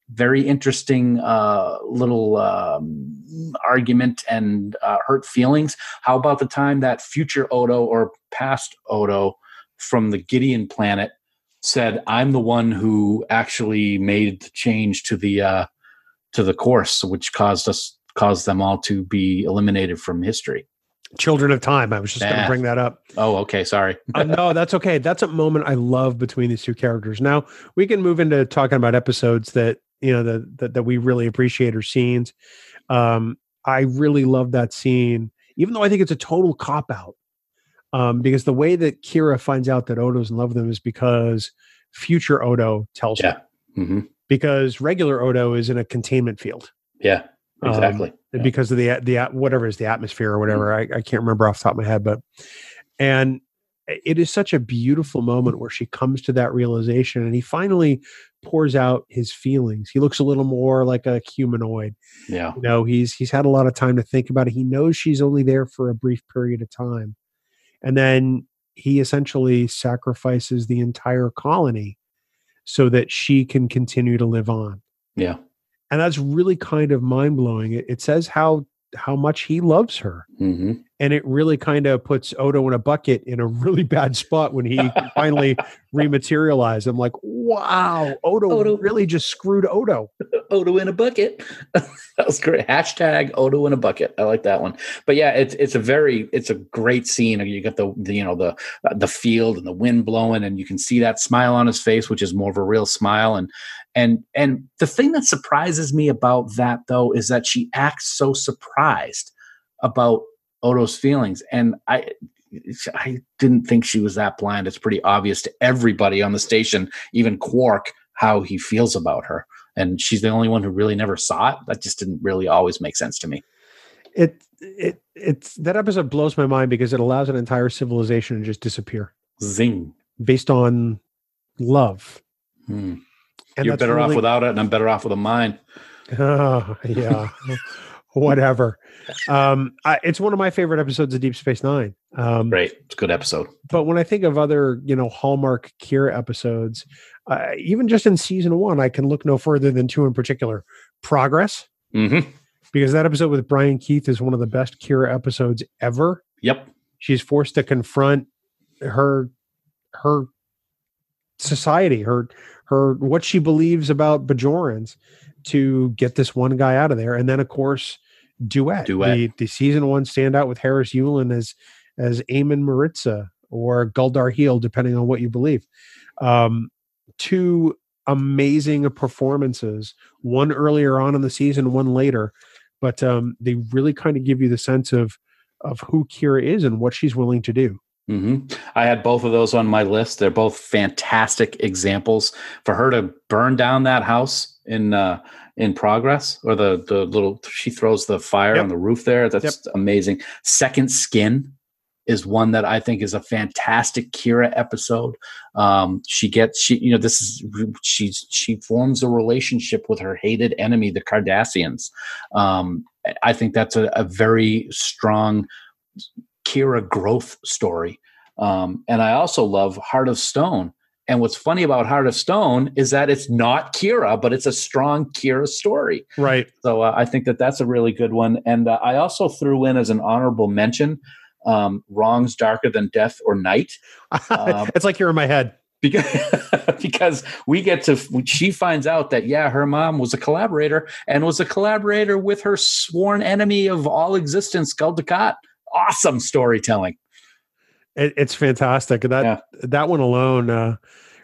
Speaker 1: very interesting uh, little um, argument and uh, hurt feelings. How about the time that future Odo or past Odo from the Gideon planet said, "I'm the one who actually made the change to the uh, to the course, which caused us caused them all to be eliminated from history."
Speaker 3: Children of Time. I was just going to bring that up.
Speaker 1: Oh, okay. Sorry.
Speaker 3: uh, no, that's okay. That's a moment I love between these two characters. Now we can move into talking about episodes that you know that that, we really appreciate or scenes. Um, I really love that scene, even though I think it's a total cop out um, because the way that Kira finds out that Odo's in love with him is because future Odo tells
Speaker 1: yeah.
Speaker 3: her.
Speaker 1: Mm-hmm.
Speaker 3: Because regular Odo is in a containment field.
Speaker 1: Yeah, exactly. Um,
Speaker 3: yeah. Because of the the whatever is the atmosphere or whatever. Mm-hmm. I, I can't remember off the top of my head, but and it is such a beautiful moment where she comes to that realization and he finally pours out his feelings he looks a little more like a humanoid
Speaker 1: yeah
Speaker 3: you know he's he's had a lot of time to think about it he knows she's only there for a brief period of time and then he essentially sacrifices the entire colony so that she can continue to live on.
Speaker 1: Yeah.
Speaker 3: And that's really kind of mind blowing. It, it, says how how much he loves her.
Speaker 1: Mm-hmm.
Speaker 3: And it really kind of puts Odo in a bucket in a (laughs) really bad spot when he finally (laughs) rematerialize. I'm like, wow, Odo, Odo, really just screwed Odo. (laughs)
Speaker 1: Odo in a bucket. that was great. Hashtag Odo in a bucket. I like that one. But yeah, it's it's a very it's a great scene. You got the, the you know the the field and the wind blowing, and you can see that smile on his face, which is more of a real smile. And and and the thing that surprises me about that though is that she acts so surprised about Odo's feelings. And I I didn't think she was that blind. It's pretty obvious to everybody on the station, even Quark, how he feels about her. And she's the only one who really never saw it. That just didn't really always make sense to me.
Speaker 3: It it it's that episode blows my mind because it allows an entire civilization to just disappear.
Speaker 1: Zing.
Speaker 3: Based on love.
Speaker 1: Hmm. And You're better really, off without it, and I'm better off with a mine.
Speaker 3: Oh, yeah. (laughs) Whatever. Um, I, it's one of my favorite episodes of Deep Space Nine. Um,
Speaker 1: Great, it's a good episode.
Speaker 3: But when I think of other, you know, Hallmark Kira episodes, uh, even just in season one, I can look no further than two in particular. Progress,
Speaker 1: mm-hmm.
Speaker 3: because that episode with Brian Keith is one of the best Kira episodes ever.
Speaker 1: Yep.
Speaker 3: She's forced to confront her her society, her her what she believes about Bajorans to get this one guy out of there. And then of course duet.
Speaker 1: Duet.
Speaker 3: The, the season one standout with Harris Yulin as as Aamin Marritza or Gul Darhe'el, depending on what you believe. Um, two amazing performances, one earlier on in the season, one later, but um, they really kind of give you the sense of of who Kira is and what she's willing to do.
Speaker 1: Hmm I had both of those on my list. They're both fantastic examples for her to burn down that house in uh, in progress, or the the little she throws the fire
Speaker 3: Yep.
Speaker 1: on the roof there. That's amazing. Second skin is one that I think is a fantastic Kira episode. Um, she gets she you know this is she's she forms a relationship with her hated enemy, the Cardassians. Um, I think that's a, a very strong Kira growth story. Um, and I also love Heart of Stone. And what's funny about Heart of Stone is that it's not Kira, but it's a strong Kira story.
Speaker 3: Right.
Speaker 1: So uh, I think that that's a really good one. And uh, I also threw in as an honorable mention um, Wrongs Darker Than Death or Night. (laughs) Um,
Speaker 3: it's like you're in my head.
Speaker 1: Because, (laughs) because we get to, she finds out that, yeah, her mom was a collaborator and was a collaborator with her sworn enemy of all existence, Gul Dukat. Awesome storytelling.
Speaker 3: It, it's fantastic. That
Speaker 1: Yeah.
Speaker 3: that one alone, uh,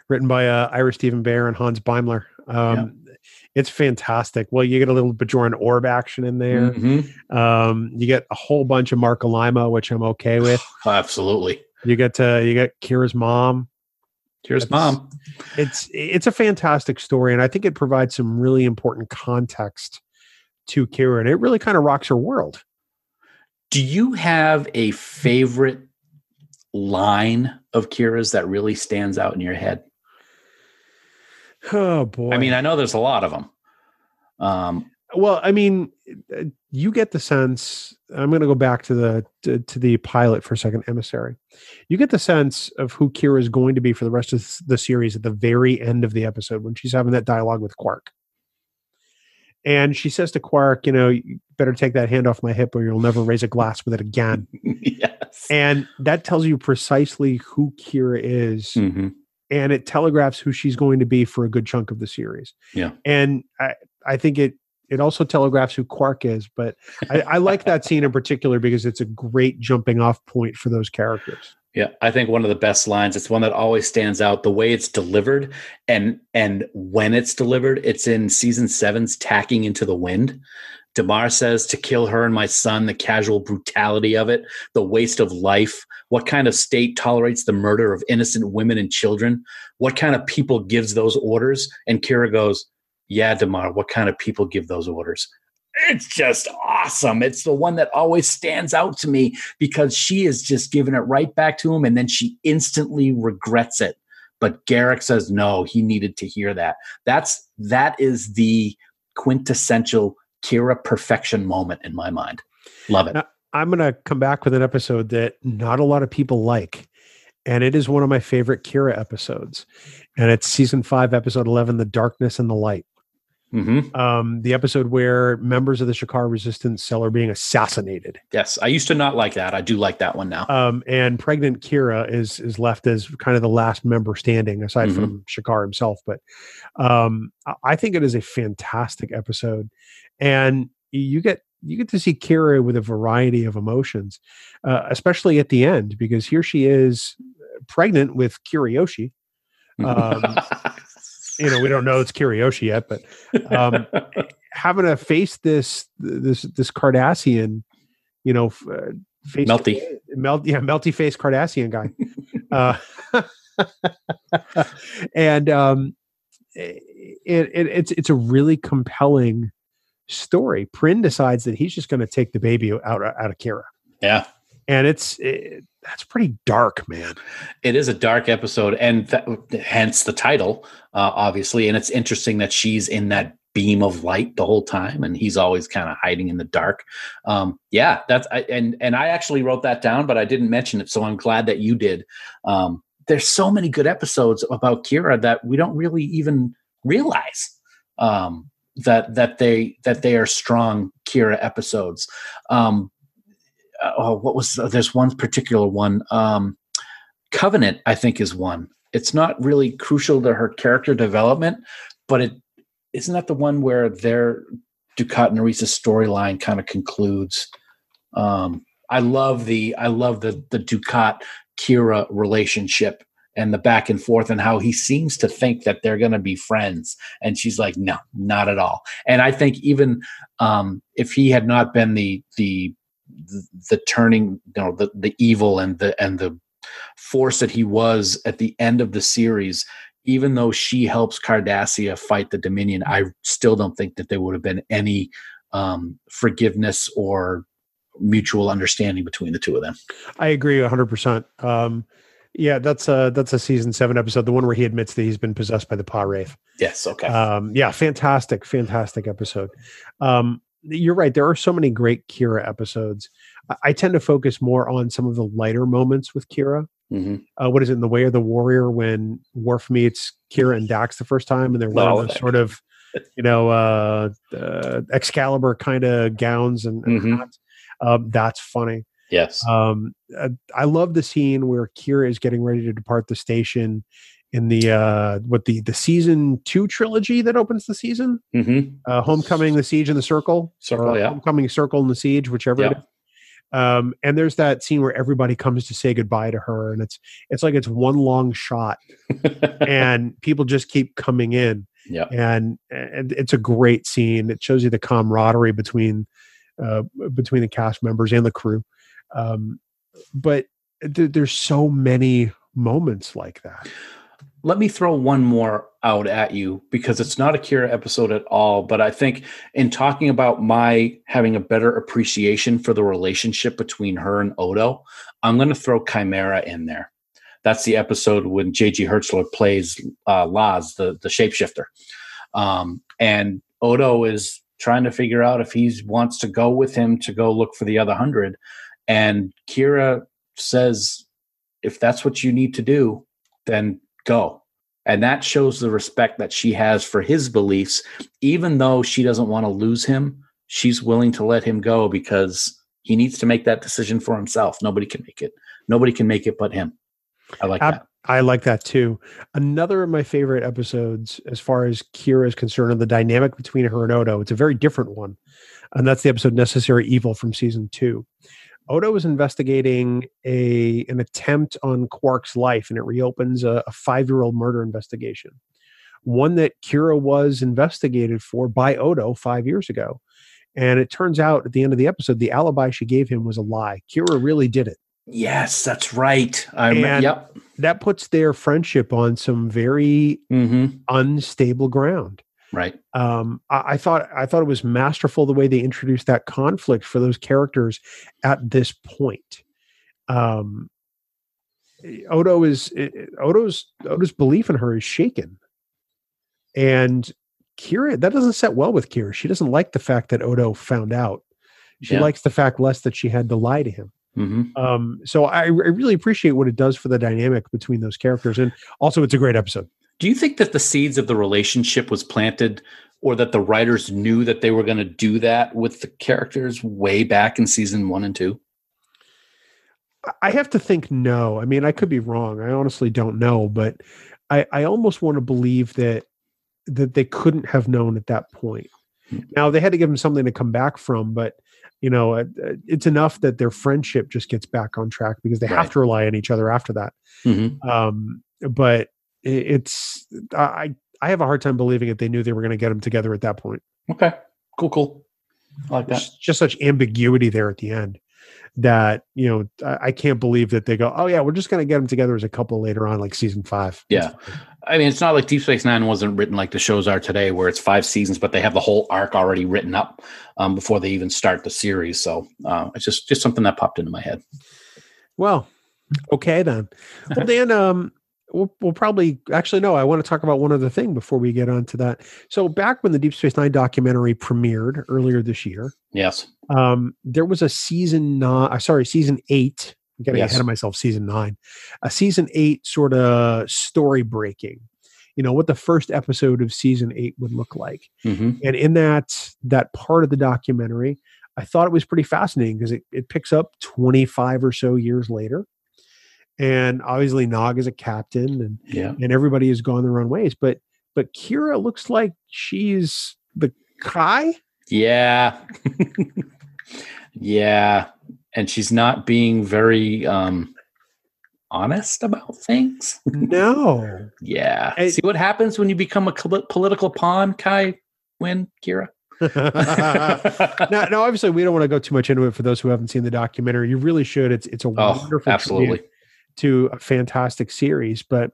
Speaker 3: written by uh, Ira Steven Behr and Hans Beimler. Um, It's fantastic. Well, you get a little Bajoran orb action in there.
Speaker 1: Mhm.
Speaker 3: Um, you get a whole bunch of Marc Alaimo, which I'm okay (sighs) with.
Speaker 1: Absolutely.
Speaker 3: You get you get Kira's mom.
Speaker 1: Here's
Speaker 3: That's-
Speaker 1: mom.
Speaker 3: It's it's a fantastic story, and I think it provides some really important context to Kira, and it really kind of rocks her world.
Speaker 1: Do you have a favorite line of Kira's that really stands out in your head?
Speaker 3: Oh boy!
Speaker 1: I mean, I know there's a lot of them. Um,
Speaker 3: Well, I mean, you get the sense. I'm going to go back to the to, to the pilot for a second, emissary. You get the sense of who Kira is going to be for the rest of the series at the very end of the episode when she's having that dialogue with Quark, and she says to Quark, "You know, you better take that hand off my hip, or you'll never raise a glass with it again." (laughs)
Speaker 1: yes.
Speaker 3: and that tells you precisely who Kira is
Speaker 1: Mhm.
Speaker 3: and it telegraphs who she's going to be for a good chunk of the series.
Speaker 1: Yeah.
Speaker 3: And I, I think it it also telegraphs who Quark is, but I, I like that scene in particular because it's a great jumping off point for those characters.
Speaker 1: Yeah, I think one of the best lines. It's one that always stands out. The way it's delivered, and and when it's delivered, it's in season seven's "Tacking into the Wind." Damar says to kill her and my son, the casual brutality of it, the waste of life. What kind of state tolerates the murder of innocent women and children? What kind of people gives those orders? And Kira goes, "Yeah, Damar. What kind of people give those orders?" It's just awesome. It's the one that always stands out to me because she is just giving it right back to him and then she instantly regrets it but Garak says no he needed to hear that that's that is the quintessential Kira perfection moment in my mind love it
Speaker 3: Now- I'm going to come back with an episode that not a lot of people like. And it is one of my favorite Kira episodes. And it's season five, episode 11, The Darkness and the Light.
Speaker 1: Hmm
Speaker 3: Um, the episode where members of the Shakaar resistance cell are being assassinated.
Speaker 1: yes I used to not like that I do like that one now
Speaker 3: um, and pregnant Kira is is left as kind of the last member standing, aside
Speaker 1: Mhm.
Speaker 3: from Shakaar himself. But um, I- I think it is a fantastic episode, and you get you get to see Kira with a variety of emotions, uh, especially at the end, because here she is pregnant with Kirayoshi. (laughs) Um, you know, we don't know it's Kirayoshi yet, but um, having to face this this this Cardassian, you know, uh, face
Speaker 1: Melty.
Speaker 3: melt, yeah, melty face Cardassian guy, uh, and um, it, it it's it's a really compelling story. Prin decides that he's just going to take the baby out out of Kira,
Speaker 1: yeah
Speaker 3: and it's it, that's pretty dark, man.
Speaker 1: it is a dark episode and that, hence the title uh, obviously and it's interesting that she's in that beam of light the whole time and he's always kind of hiding in the dark um, yeah that's I, and and i actually wrote that down but i didn't mention it so i'm glad that you did um, there's so many good episodes about kira that we don't really even realize um, that that they that they are strong Kira episodes. Um, oh, what was there's one particular one. Um, Covenant, I think, is one. It's not really crucial to her character development, but it isn't that the one where their Dukat and Nerys's storyline kind of concludes. Um, I love the I love the the Dukat Kira relationship and the back and forth and how he seems to think that they're going to be friends and she's like no not at all and i think even um, if he had not been the the the turning you know the the evil and the and the force that he was at the end of the series even though she helps cardassia fight the dominion i still don't think that there would have been any um, forgiveness or mutual understanding between the two of them
Speaker 3: i agree 100% um, yeah, that's a that's a season seven episode, the one where he admits that he's been possessed by the Pah-wraith.
Speaker 1: Yes. Okay.
Speaker 3: Um, yeah, fantastic, fantastic episode. Um, you're right. There are so many great Kira episodes. I, I tend to focus more on some of the lighter moments with Kira.
Speaker 1: mm-hmm.
Speaker 3: Uh, what is it in the Way of the Warrior when Worf meets Kira and Dax the first time, and they're wearing
Speaker 1: Oh,
Speaker 3: those sort of, you know, uh, uh, Excalibur kind of gowns and, and
Speaker 1: Mhm.
Speaker 3: hats. Um, that's funny.
Speaker 1: Yes.
Speaker 3: Um, uh, I love the scene where Kira is getting ready to depart the station in the uh, what the the season two trilogy that opens the season,
Speaker 1: mm-hmm.
Speaker 3: uh, Homecoming, the Siege, and the Circle,
Speaker 1: Circle, yeah.
Speaker 3: Homecoming, Circle, and the Siege, whichever
Speaker 1: Yeah.
Speaker 3: is. Um, and there's that scene where everybody comes to say goodbye to her, and it's it's like it's one long shot, (laughs) and people just keep coming in
Speaker 1: yeah.
Speaker 3: and and it's a great scene. It shows you the camaraderie between uh, between the cast members and the crew. Um, but th- there's so many moments like that.
Speaker 1: Let me throw one more out at you because it's not a Kira episode at all. But I think in talking about my having a better appreciation for the relationship between her and Odo, I'm going to throw Chimera in there. That's the episode when J.G. Hertzler plays uh, Laz, the, the shapeshifter. Um, and Odo is trying to figure out if he wants to go with him to go look for the other hundred. And Kira says, if that's what you need to do, then go. And that shows the respect that she has for his beliefs. Even though she doesn't want to lose him, she's willing to let him go because he needs to make that decision for himself. Nobody can make it. Nobody can make it but him. I like that.
Speaker 3: I like that too. Another of my favorite episodes, as far as Kira is concerned, and the dynamic between her and Odo, it's a very different one. And that's the episode Necessary Evil from season two. Odo is investigating a an attempt on Quark's life, and it reopens a, a five year old murder investigation, one that Kira was investigated for by Odo five years ago. And it turns out at the end of the episode, the alibi she gave him was a lie. Kira really did it.
Speaker 1: Yes, that's right. I.
Speaker 3: And-
Speaker 1: Yep.
Speaker 3: That puts their friendship on some very
Speaker 1: Mm-hmm.
Speaker 3: unstable ground.
Speaker 1: Right.
Speaker 3: Um, I, I thought I thought it was masterful the way they introduced that conflict for those characters at this point. Um, Odo is Odo's Odo's belief in her is shaken, and Kira that doesn't set well with Kira. She doesn't like the fact that Odo found out. She
Speaker 1: Yeah.
Speaker 3: likes the fact less that she had to lie to him.
Speaker 1: Mm-hmm.
Speaker 3: Um, so I, I really appreciate what it does for the dynamic between those characters, and also it's a great episode.
Speaker 1: Do you think that the seeds of the relationship was planted or that the writers knew that they were going to do that with the characters way back in season one and two?
Speaker 3: I have to think no. I mean, I could be wrong. I honestly don't know, but I, I almost want to believe that that they couldn't have known at that point.
Speaker 1: Hmm.
Speaker 3: Now they had to give them something to come back from, but you know, uh, uh, it's enough that their friendship just gets back on track because they have to rely on each other after that.
Speaker 1: Mm-hmm.
Speaker 3: Um, but it's I I have a hard time believing that they knew they were going to get them together at that point.
Speaker 1: Okay. Cool, cool. I like that.
Speaker 3: There's just such ambiguity there at the end that you know I, I can't believe that they go, oh yeah, we're just going to get them together as a couple later on, like season five.
Speaker 1: Yeah. I mean, it's not like Deep Space Nine wasn't written like the shows are today, where it's five seasons, but they have the whole arc already written up um, before they even start the series. So uh, it's just just something that popped into my head.
Speaker 3: Well, okay then. Well, Dan, um, we'll, we'll probably actually no. I want to talk about one other thing before we get on to that. So back when the Deep Space Nine documentary premiered earlier this year,
Speaker 1: Yes.
Speaker 3: um, there was a season nine. Uh, sorry, season eight. I'm getting
Speaker 1: Yes.
Speaker 3: ahead of myself. Season nine, a season eight sort of story breaking, you know, what the first episode of season eight would look like.
Speaker 1: hmm
Speaker 3: And in that that part of the documentary, I thought it was pretty fascinating because it, it picks up 25 or so years later. And obviously Nog is a captain and
Speaker 1: Yeah.
Speaker 3: and everybody has gone their own ways. But but Kira looks like she's the Kai.
Speaker 1: Yeah. (laughs) yeah. And she's not being very um honest about things. (laughs)
Speaker 3: No.
Speaker 1: yeah. See what happens when you become a political pawn, Kai Win, Kira? (laughs)
Speaker 3: now, now, obviously, we don't want to go too much into it for those who haven't seen the documentary. You really should. It's it's a
Speaker 1: oh,
Speaker 3: wonderful
Speaker 1: absolutely.
Speaker 3: tribute to a fantastic series. But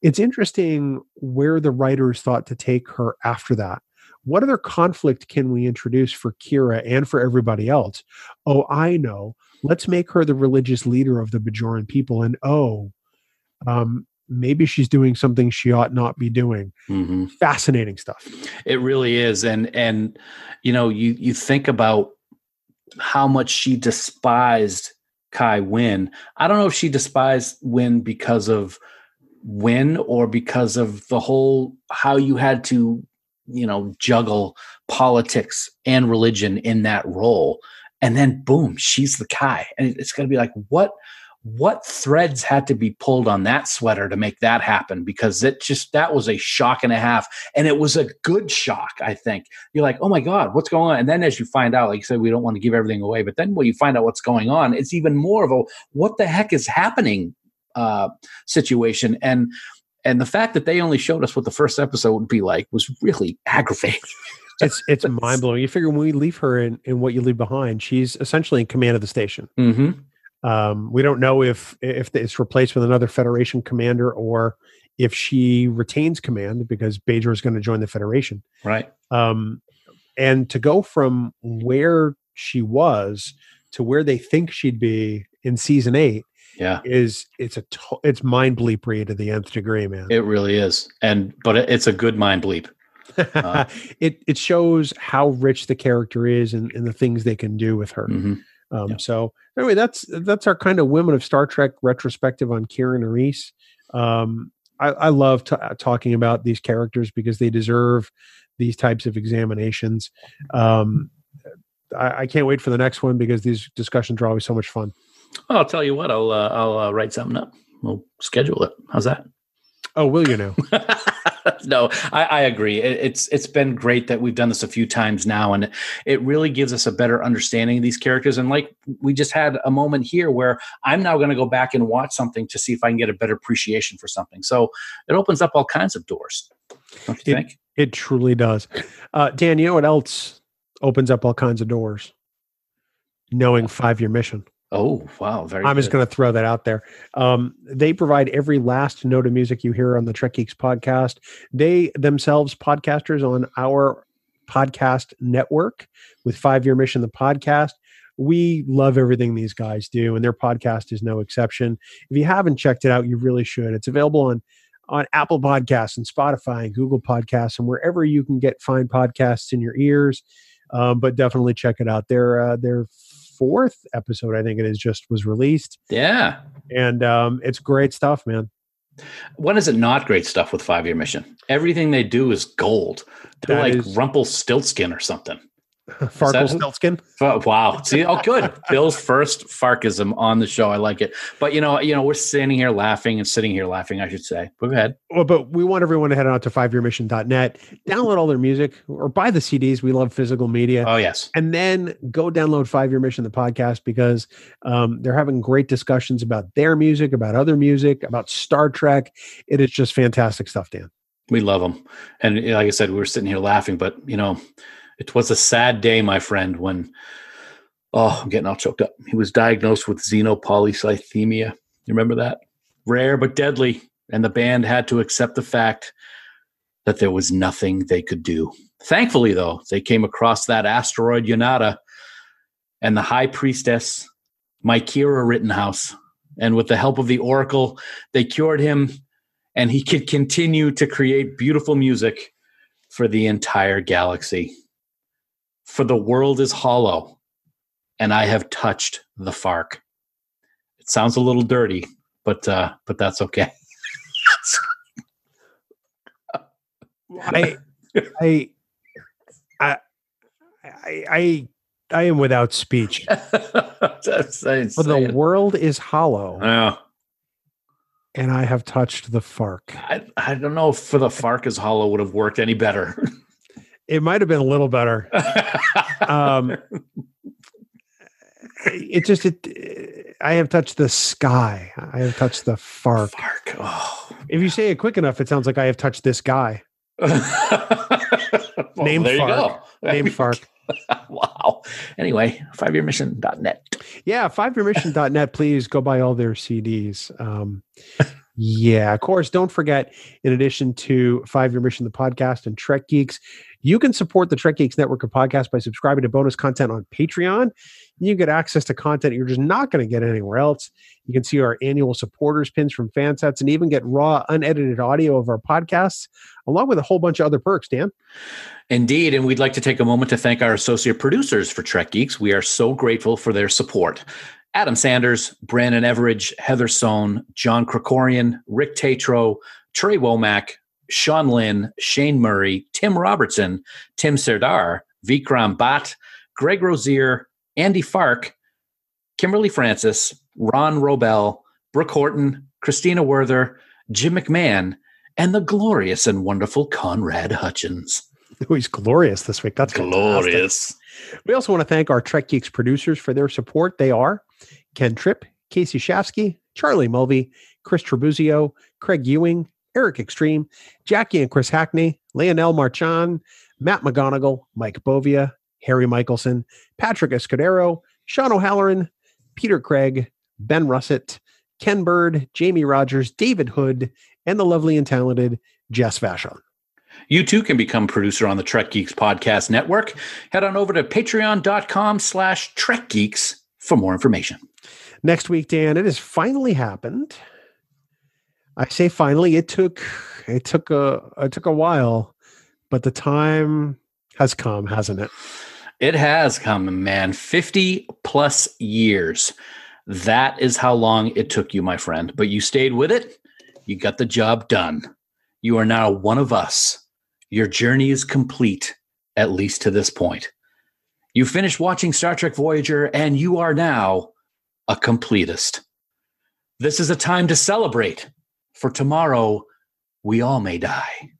Speaker 3: it's interesting where the writers thought to take her after that. What other conflict can we introduce for Kira and for everybody else? Oh, I know. Let's make her the religious leader of the Bajoran people. And oh, um, maybe she's doing something she ought not be doing.
Speaker 1: hmm
Speaker 3: Fascinating stuff.
Speaker 1: It really is, and and you know, you you think about how much she despised Kai Win. I don't know if she despised Win because of Win or because of the whole how you had to, you know, juggle politics and religion in that role, and then boom, she's the Kai, and it's going to be like what what threads had to be pulled on that sweater to make that happen because it just that was a shock and a half and it was a good shock i think you're like oh my god what's going on and then as you find out like you said we don't want to give everything away but then when you find out what's going on it's even more of a what the heck is happening uh situation and and the fact that they only showed us what the first episode would be like was really (laughs) aggravating
Speaker 3: it's it's (laughs) mind blowing. You figure when we leave her in, in what you leave behind, she's essentially in command of the station.
Speaker 1: mm-hmm.
Speaker 3: Um, we don't know if if it's replaced with another Federation commander or if she retains command because Bajor is going to join the Federation.
Speaker 1: right
Speaker 3: Um, and to go from where she was to where they think she'd be in season eight
Speaker 1: yeah
Speaker 3: is it's a to- it's mind bleepery to the nth degree, man.
Speaker 1: it really is and but it's a good mind bleep (laughs) Uh.
Speaker 3: it it shows how rich the character is and, and the things they can do with her.
Speaker 1: Mhm.
Speaker 3: Um,
Speaker 1: Yeah.
Speaker 3: So anyway, that's that's our kind of women of Star Trek retrospective on Kira Nerys. Um, I, I love t- talking about these characters because they deserve these types of examinations. Um, I, I can't wait for the next one because these discussions are always so much fun.
Speaker 1: Well, I'll tell you what. I'll uh, I'll uh, write something up. We'll schedule it. How's that?
Speaker 3: Oh, will you know? (laughs)
Speaker 1: no, I, I agree. It, it's it's been great that we've done this a few times now, and it really gives us a better understanding of these characters. And like we just had a moment here where I'm now going to go back and watch something to see if I can get a better appreciation for something. So it opens up all kinds of doors. Don't you
Speaker 3: It-
Speaker 1: think?
Speaker 3: It truly does. Uh, Dan, you know what else opens up all kinds of doors? Knowing five year mission.
Speaker 1: Oh wow, very.
Speaker 3: I'm just going to throw that out there. Um, they provide every last note of music you hear on the Trek Geeks podcast. They themselves podcasters on our podcast network with Five Year Mission, the podcast. We love everything these guys do, and their podcast is no exception. If you haven't checked it out, you really should. It's available on on Apple Podcasts and Spotify and Google Podcasts and wherever you can get fine podcasts in your ears. Um, but definitely check it out. They're uh, their fourth episode, I think it is, just was released,
Speaker 1: Yeah.
Speaker 3: and um, it's great stuff, man.
Speaker 1: When is it not great stuff with Five Year Mission? Everything they do is gold. They're
Speaker 3: That
Speaker 1: like
Speaker 3: is-
Speaker 1: Rumpelstiltskin or something. (laughs)
Speaker 3: Farkle
Speaker 1: that-
Speaker 3: Stiltskin.
Speaker 1: Wow. See, oh, good. (laughs) Bill's first Farkism on the show. I like it. But you know, you know, we're sitting here laughing and sitting here laughing. I should say. Go ahead.
Speaker 3: Well, but we want everyone to head out to fiveyearmission.net, download all their music, or buy the CDs. We love physical media.
Speaker 1: Oh yes.
Speaker 3: and then go download Five Year Mission, the podcast, because um, they're having great discussions about their music, about other music, about Star Trek. It is just fantastic stuff, Dan.
Speaker 1: We love them. And like I said, we were sitting here laughing, but you know, it was a sad day, my friend, when oh, I'm getting all choked up. He was diagnosed with xenopolycythemia. You remember that? Rare but deadly. And the band had to accept the fact that there was nothing they could do. Thankfully, though, they came across that asteroid Yonada and the high priestess, Mykira Rittenhouse. And with the help of the Oracle, they cured him and he could continue to create beautiful music for the entire galaxy. For the world is hollow, and I have touched the Fark. It sounds a little dirty, but uh, but that's okay.
Speaker 3: I, I, I, I, I, am without speech. (laughs)
Speaker 1: That's
Speaker 3: For the world is hollow,
Speaker 1: Yeah.
Speaker 3: and I have touched the fark.
Speaker 1: I, I don't know if for the Fark is Hollow would have worked any better. (laughs)
Speaker 3: It might have been a little better. (laughs) Um, it just it. I have touched the sky. I have touched the fark.
Speaker 1: Fark. Oh.
Speaker 3: If you say it quick enough, it sounds like I have touched this guy. (laughs)
Speaker 1: Well,
Speaker 3: Name
Speaker 1: there you
Speaker 3: Fark.
Speaker 1: go.
Speaker 3: Name (laughs) fark.
Speaker 1: wow. Anyway, fiveyearmission.net.
Speaker 3: Yeah, fiveyearmission.net. Please go buy all their CDs. Um, yeah, of course. Don't forget, in addition to Five Year Mission, the podcast, and Trek Geeks, you can support the Trek Geeks network of podcasts by subscribing to bonus content on Patreon. You get access to content you're just not going to get anywhere else. You can see our annual supporters pins from fan sets and even get raw, unedited audio of our podcasts, along with a whole bunch of other perks, Dan.
Speaker 1: Indeed, and we'd like to take a moment to thank our associate producers for Trek Geeks. We are so grateful for their support. Adam Sanders, Brandon Everidge, Heather Sohn, John Krikorian, Rick Tatro, Trey Womack, Sean Lynn, Shane Murray, Tim Robertson, Tim Serdar, Vikram Bhatt, Greg Rozier, Andy Fark, Kimberly Francis, Ron Robel, Brooke Horton, Christina Werther, Jim McMahon, and the glorious and wonderful Conrad Hutchins.
Speaker 3: Oh, he's glorious this week. That's fantastic.
Speaker 1: Glorious.
Speaker 3: We also want to thank our Trek Geeks producers for their support. They are Ken Tripp, Casey Shafsky, Charlie Mulvey, Chris Trebuzio, Craig Ewing, Eric Extreme, Jackie and Chris Hackney, Leonel Marchand, Matt McGonigal, Mike Bovia, Harry Michelson, Patrick Escudero, Sean O'Halloran, Peter Craig, Ben Russett, Ken Bird, Jamie Rogers, David Hood, and the lovely and talented Jess Vashon.
Speaker 1: You too can become producer on the Trek Geeks Podcast Network. Head on over to patreon.com slash Trek Geeks for more information.
Speaker 3: Next week dan it has finally happened i say finally it took it took a it took a while but the time has come hasn't it
Speaker 1: It has come, man. 50 plus years. That is how long it took you, my friend. But you stayed with it. You got the job done. You are now one of us. Your journey is complete, at least to this point. You finished watching Star Trek Voyager, and you are now a completist. This is a time to celebrate, for tomorrow we all may die.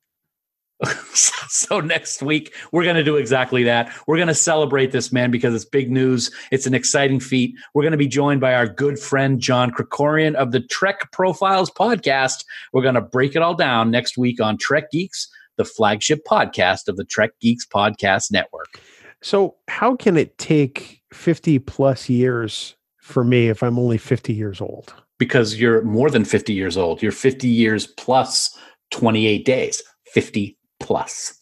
Speaker 1: (laughs) so next week we're going to do exactly that. We're going to celebrate this man because it's big news. It's an exciting feat. We're going to be joined by our good friend John Krikorian of the Trek Profiles podcast. We're going to break it all down next week on Trek Geeks, the flagship podcast of the Trek Geeks Podcast Network.
Speaker 3: so how can it take 50 plus years for me if i'm only 50 years old
Speaker 1: Because you're more than 50 years old. You're 50 years plus 28 days. 50 plus.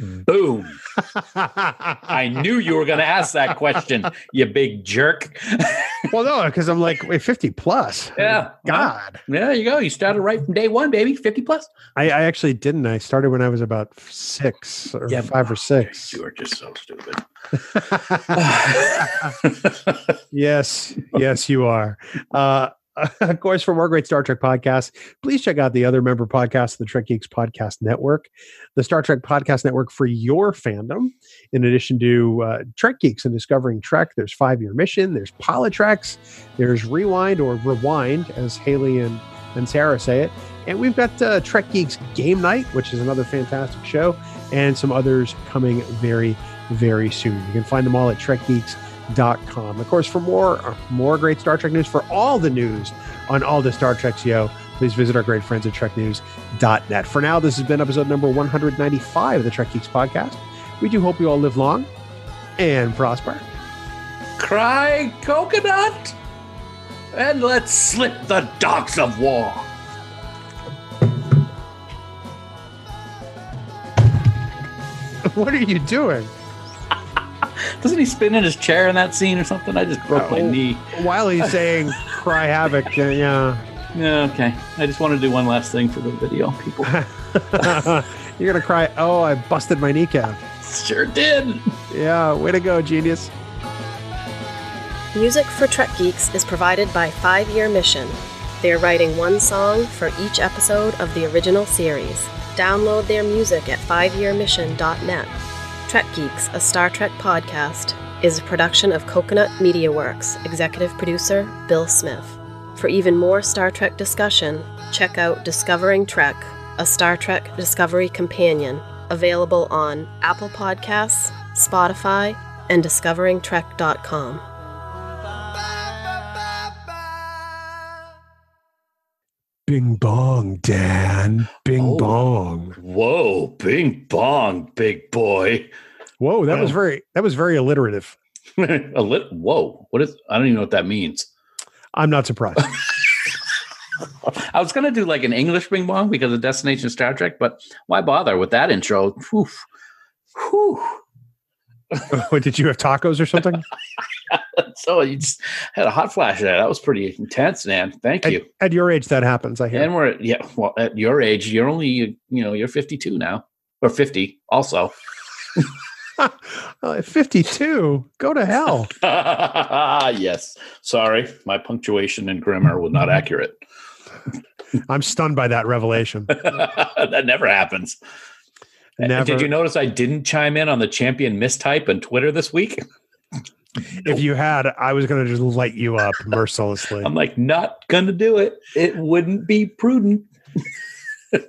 Speaker 1: Boom. (laughs) I knew you were going to ask that question, you big jerk. (laughs)
Speaker 3: well no because i'm like wait 50 plus
Speaker 1: Yeah.
Speaker 3: god
Speaker 1: Yeah, there you go. You started right from day one, baby. 50 plus.
Speaker 3: I, I actually didn't i started when i was about six or
Speaker 1: Yeah,
Speaker 3: five or six
Speaker 1: You are just so stupid. (laughs)
Speaker 3: yes, yes, you are. Uh, (laughs) of course, for more great Star Trek podcasts, please check out the other member podcasts, of the Trek Geeks Podcast Network, the Star Trek Podcast Network for your fandom. In addition to uh, Trek Geeks and Discovering Trek, there's Five Year Mission, there's Polytrex, there's Rewind or Rewind, as Haley and, and Sarah say it. And we've got uh, Trek Geeks Game Night, which is another fantastic show, and some others coming very, very soon. You can find them all at Trek trekgeeks.com. Of course, for more uh, more great Star Trek news, for all the news on all the Star Trek yo, please visit our great friends at treknews.net. For now, this has been episode number 195 of the Trek Geeks podcast. We do hope you all live long and prosper.
Speaker 1: Cry coconut. And let's slip the dogs of war. (laughs)
Speaker 3: what are you doing?
Speaker 1: Doesn't he spin in his chair in that scene or something? I just broke my
Speaker 3: Oh.
Speaker 1: knee.
Speaker 3: While he's saying cry havoc, uh, yeah.
Speaker 1: Yeah, okay. I just want to do one last thing for the video, people. (laughs)
Speaker 3: You're going to cry, oh, I busted my kneecap.
Speaker 1: sure did.
Speaker 3: Yeah, way to go, genius.
Speaker 4: Music for Trek Geeks is provided by Five Year Mission. They are writing one song for each episode of the original series. Download their music at fiveyearmission.net. Trek Geeks, a Star Trek podcast, is a production of Coconut Media Works, executive producer Bill Smith. For even more Star Trek discussion, check out Discovering Trek, a Star Trek Discovery companion, available on Apple Podcasts, Spotify, and discoveringtrek.com.
Speaker 3: Bing bong, Dan. Bing
Speaker 1: Oh.
Speaker 3: bong.
Speaker 1: Whoa, bing bong, big boy.
Speaker 3: Whoa, that was very that was very alliterative. (laughs)
Speaker 1: a lit. Whoa, what is? I don't even know what that means.
Speaker 3: I'm not surprised. (laughs) (laughs)
Speaker 1: I was gonna do like an English bing bong because of Destination Star Trek, but why bother with that intro? Whew. Whew.
Speaker 3: what, did you have tacos or something?
Speaker 1: So you just had a hot flash there. That was pretty intense, man. Thank you.
Speaker 3: at your age, that happens. I hear.
Speaker 1: And we're at, yeah, well, at your age, you're only you know you're 52 now or 50 also. (laughs)
Speaker 3: Uh, 52. Go to hell. (laughs)
Speaker 1: yes. Sorry, my punctuation and grammar was not accurate. (laughs)
Speaker 3: I'm stunned by that revelation.
Speaker 1: that never happens.
Speaker 3: Never.
Speaker 1: Did you notice I didn't chime in on the champion mistype on Twitter this week?
Speaker 3: If you had, I was going to just light you up (laughs) mercilessly.
Speaker 1: I'm like, not gonna do it. It wouldn't be prudent. (laughs)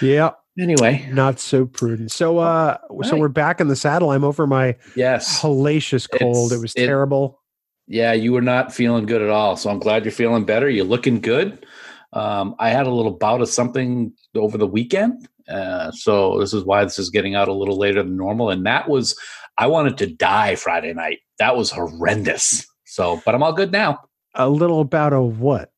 Speaker 3: yeah,
Speaker 1: Anyway,
Speaker 3: not so prudent. So, uh, so we're back in the saddle. I'm over my
Speaker 1: yes.
Speaker 3: hellacious cold.
Speaker 1: It's-
Speaker 3: it was
Speaker 1: it-
Speaker 3: terrible.
Speaker 1: Yeah, you were not feeling good at all. So I'm glad you're feeling better. You're looking good. Um, I had a little bout of something over the weekend. Uh, so this is why this is getting out a little later than normal. And that was, I wanted to die Friday night. That was horrendous. So, but I'm all good now.
Speaker 3: A little about a what?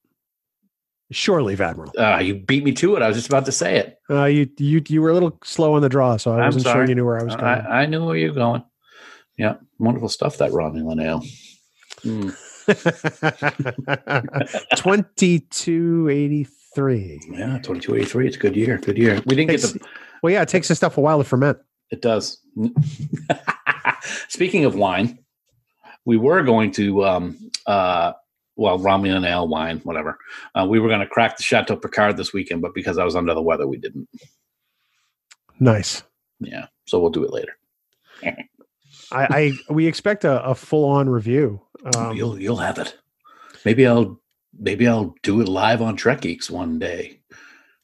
Speaker 3: Shore leave, Admiral.
Speaker 1: Uh, you beat me to it. I was just about to say it.
Speaker 3: Uh, you you you were a little slow on the draw, so I
Speaker 1: I'm
Speaker 3: wasn't sure you knew where I was going.
Speaker 1: I, I knew where you were going. Yeah, wonderful stuff, that Romulan Linnell. Mm, (laughs)
Speaker 3: Twenty-two eighty-three.
Speaker 1: yeah, 2283. It's a good year. Good year. We didn't get
Speaker 3: Takes-
Speaker 1: the.
Speaker 3: Well, yeah, it takes the stuff a while to ferment.
Speaker 1: It does. (laughs) (laughs) Speaking of wine, we were going to, um, uh, well, Romulan ale wine, whatever. Uh, we were going to crack the Chateau Picard this weekend, but because I was under the weather, we didn't.
Speaker 3: Nice.
Speaker 1: Yeah, so we'll do it later. (laughs)
Speaker 3: I, I we expect a, a full-on review. Um,
Speaker 1: you'll you'll have it. Maybe I'll maybe I'll do it live on Trek Geeks one day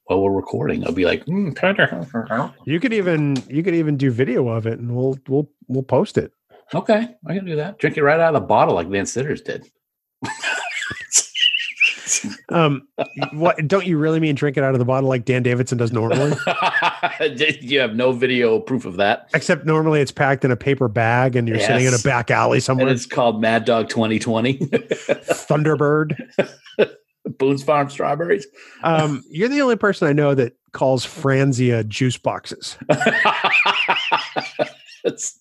Speaker 1: while we're recording. I'll be like, mm,
Speaker 3: you could even you could even do video of it, and we'll we'll we'll post it.
Speaker 1: okay, I can do that. Drink it right out of the bottle like Van Sitters did. (laughs)
Speaker 3: Um, what don't you really mean drink it out of the bottle like Dan Davidson does normally? (laughs)
Speaker 1: you have no video proof of that.
Speaker 3: Except normally it's packed in a paper bag, and you're sitting in a back alley
Speaker 1: And
Speaker 3: somewhere.
Speaker 1: it's called Mad Dog 2020. (laughs)
Speaker 3: Thunderbird.
Speaker 1: Boone's Farm strawberries.
Speaker 3: Um, (laughs) you're the only person I know that calls Franzia juice boxes.
Speaker 1: it's,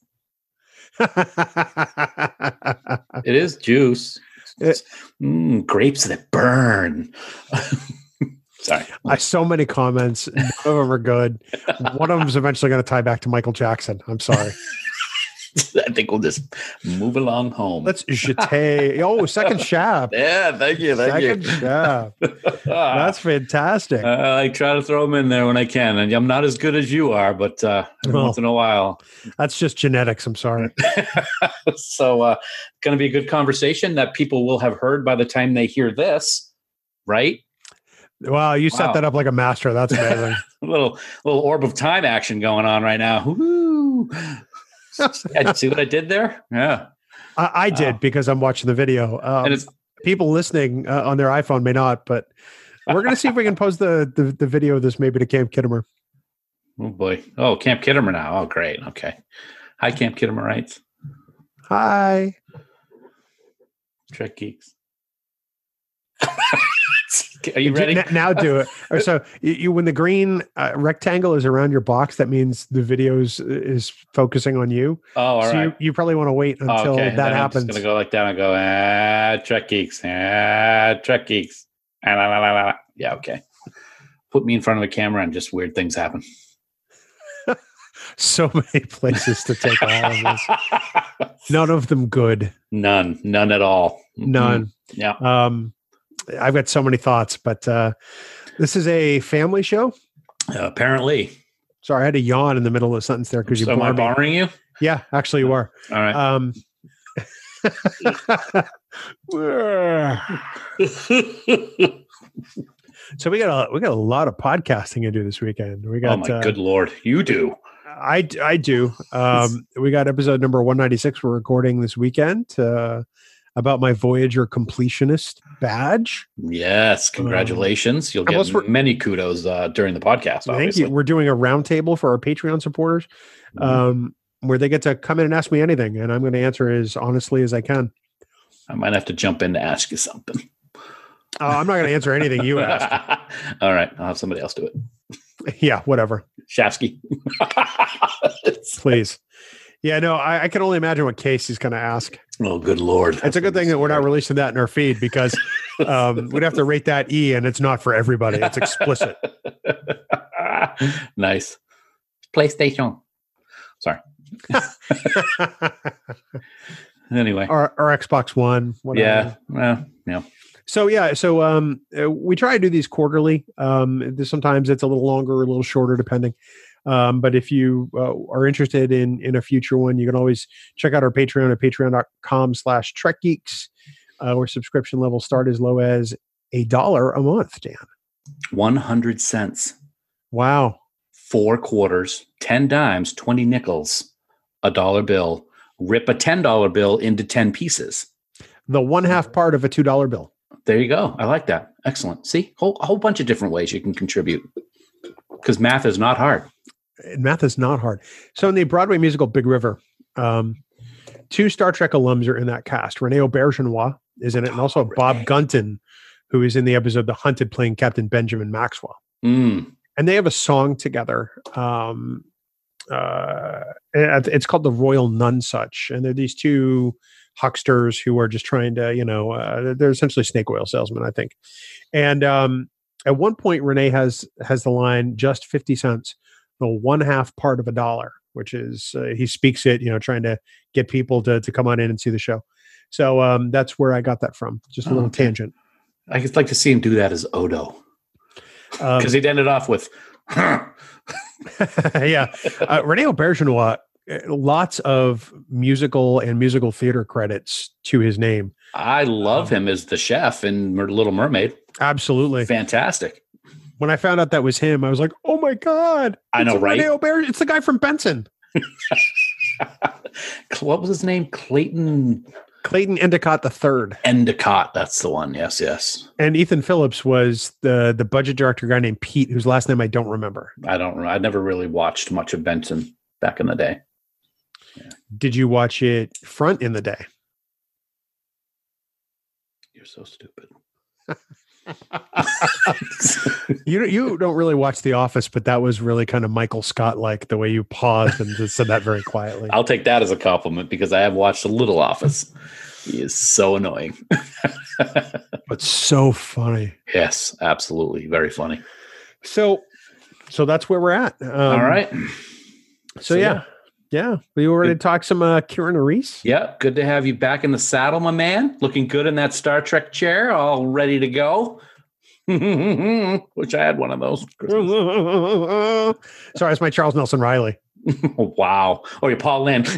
Speaker 1: (laughs) (laughs) it is juice.
Speaker 3: It-
Speaker 1: Mm, grapes that burn. Sorry.
Speaker 3: I so many comments. None of them are good. One of them is eventually going to tie back to Michael Jackson. I'm sorry. (laughs)
Speaker 1: I think we'll just move along home.
Speaker 3: Let's jeter. Oh, second (laughs) shaft.
Speaker 1: yeah, thank you. Thank
Speaker 3: Second
Speaker 1: you.
Speaker 3: shaft. (laughs) That's fantastic.
Speaker 1: Uh, I try to throw them in there when I can, and I'm not as good as you are, but uh, every
Speaker 3: Well.
Speaker 1: once in a while.
Speaker 3: That's just genetics. I'm sorry.
Speaker 1: so, uh, going to be a good conversation that people will have heard by the time they hear this, right?
Speaker 3: Wow, you set
Speaker 1: Wow.
Speaker 3: that up like a master. That's amazing.
Speaker 1: A little little orb of time action going on right now. Woo! Yeah, see what I did there? Yeah,
Speaker 3: I, I did
Speaker 1: Wow.
Speaker 3: because I'm watching the video. Um,
Speaker 1: and it's
Speaker 3: people listening uh, on their iPhone may not, but we're going to see if we can post the, the the video of this maybe to Camp Khitomer.
Speaker 1: oh boy. Oh, Camp Khitomer now. Oh, great. Okay. Hi, Camp Khitomerites,
Speaker 3: Hi.
Speaker 1: Trek geeks. (laughs) Are you ready?
Speaker 3: Now do it. (laughs) So you, you when the green uh, rectangle is around your box, that means the videos is focusing on you.
Speaker 1: Oh, all
Speaker 3: so
Speaker 1: right.
Speaker 3: you, you probably want to wait
Speaker 1: Oh,
Speaker 3: until
Speaker 1: okay.
Speaker 3: that
Speaker 1: Then
Speaker 3: happens.
Speaker 1: I'm just gonna go like that and go ah Trek geeks ah Trek geeks ah, la, la, la, la, yeah okay. Put me in front of a camera and just weird things happen. (laughs)
Speaker 3: So many places to take all of this. None of them good. (laughs)
Speaker 1: None, none at all.
Speaker 3: None.
Speaker 1: Yeah.
Speaker 3: Um, I've got so many thoughts, but uh, this is a family show.
Speaker 1: Apparently.
Speaker 3: Sorry, I had to yawn in the middle of the sentence there because you
Speaker 1: So am I borrowing you?
Speaker 3: Yeah, actually, you are.
Speaker 1: All right.
Speaker 3: Um, (laughs) so we got a we got a lot of podcasting to do this weekend. We got
Speaker 1: oh my
Speaker 3: uh,
Speaker 1: good lord, you do.
Speaker 3: I I do. Um, we got episode number one ninety six. We're recording this weekend uh, about my Voyager completionist badge.
Speaker 1: Yes, congratulations. You'll get many kudos uh, during the podcast.
Speaker 3: Thank
Speaker 1: Obviously.
Speaker 3: you. We're doing a roundtable for our Patreon supporters,
Speaker 1: Mhm.
Speaker 3: um, where they get to come in and ask me anything, and I'm going to answer as honestly as I can.
Speaker 1: I might have to jump in to ask you something.
Speaker 3: Uh, I'm not going to answer anything you ask. (laughs)
Speaker 1: All right, I'll have somebody else do it. (laughs)
Speaker 3: Yeah, whatever.
Speaker 1: Shafsky. (laughs)
Speaker 3: Please. Yeah, no, I, I can only imagine what Casey's going to ask.
Speaker 1: oh, good lord.
Speaker 3: It's a good thing that we're not releasing that in our feed because (laughs) um, we'd have to rate that E, and it's not for everybody. It's explicit. (laughs)
Speaker 1: nice. PlayStation. Sorry. (laughs) Anyway.
Speaker 3: our, or Xbox One. Whatever.
Speaker 1: Yeah. Well, yeah.
Speaker 3: So yeah, so um, uh, we try to do these quarterly. Um, sometimes it's a little longer, a little shorter, depending. Um, but if you uh, are interested in in a future one, you can always check out our Patreon at patreon.com slash Trek Geeks, uh, where subscription levels start as low as a dollar a month, Dan.
Speaker 1: 100 cents,
Speaker 3: Wow.
Speaker 1: four quarters, 10 dimes, 20 nickels, a dollar bill. Rip a $10 bill into 10 pieces.
Speaker 3: The one half part of a two dollar bill.
Speaker 1: There you go. I like that. Excellent. See, whole, a whole bunch of different ways you can contribute because math is not hard.
Speaker 3: And math is not hard. So in the Broadway musical Big River, um, two Star Trek alums are in that cast. Rene Auberjonois is in it, and also
Speaker 1: Oh,
Speaker 3: Bob Gunton, who is in the episode The Hunted playing Captain Benjamin Maxwell.
Speaker 1: Mm.
Speaker 3: And they have a song together. Um, uh, it's called The Royal Nonesuch. And they're these two hucksters who are just trying to, you know, uh, they're essentially snake oil salesmen, I think. And um, at one point, Renee has has the line just 50 cents the one half part of a dollar, which is uh, he speaks it, you know, trying to get people to to come on in and see the show. So um, that's where I got that from. Just a
Speaker 1: Oh,
Speaker 3: little
Speaker 1: okay.
Speaker 3: tangent.
Speaker 1: I could like to see him do that as Odo
Speaker 3: Um,
Speaker 1: because he'd ended off with, huh. (laughs)
Speaker 3: yeah, uh, Rene Auberjonois, uh, lots of musical and musical theater credits to his name.
Speaker 1: I love
Speaker 3: Um,
Speaker 1: him as the chef in Little Mermaid.
Speaker 3: Absolutely.
Speaker 1: Fantastic.
Speaker 3: When I found out that was him, I was like, "Oh my god!"
Speaker 1: I know, right?
Speaker 3: Rene it's the guy from Benson, (laughs)
Speaker 1: what was his name? Clayton
Speaker 3: Clayton Endicott the third,
Speaker 1: Endicott. That's the one. Yes, yes.
Speaker 3: and Ethan Phillips was the the budget director guy named Pete, whose last name I don't remember.
Speaker 1: I don't. I never really watched much of Benson back in the day.
Speaker 3: Did you watch it front in the day?
Speaker 1: You're so stupid. (laughs)
Speaker 3: You you don't really watch The Office, but that was really kind of Michael Scott like the way you paused and just said that very quietly.
Speaker 1: I'll take that as a compliment because I have watched a little Office. He is so annoying. (laughs)
Speaker 3: But so funny.
Speaker 1: yes, absolutely. Very funny.
Speaker 3: So so that's where we're at. Um,
Speaker 1: All right.
Speaker 3: So,
Speaker 1: So,
Speaker 3: yeah. Yeah. Yeah, we were ready to talk some uh Kira Nerys.
Speaker 1: Yeah, good to have you back in the saddle, my man. Looking good in that Star Trek chair, all ready to go. (laughs) Which I had one of those. (laughs)
Speaker 3: Sorry, it's my Charles Nelson Reilly. (laughs)
Speaker 1: wow. Oh, you're Paul Lynde.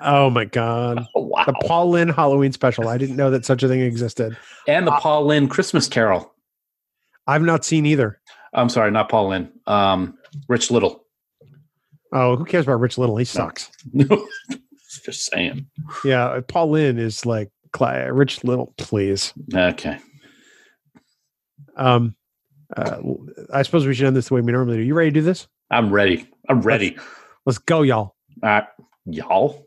Speaker 3: Oh my God.
Speaker 1: wow.
Speaker 3: The Paul Lynde Halloween special. I didn't know that such a thing existed.
Speaker 1: and the Paul Lynde Christmas Carol.
Speaker 3: I've not seen either.
Speaker 1: I'm sorry, not Paul Lynde. Um, Rich Little.
Speaker 3: Oh, who cares about Rich Little? He sucks. (laughs)
Speaker 1: Just saying.
Speaker 3: Yeah, Paul Lynde is like Rich Little, please.
Speaker 1: Okay.
Speaker 3: Um, uh, I suppose we should end this the way we normally do. You ready to do this?
Speaker 1: I'm ready. I'm ready.
Speaker 3: Let's go, y'all.
Speaker 1: Uh, y'all.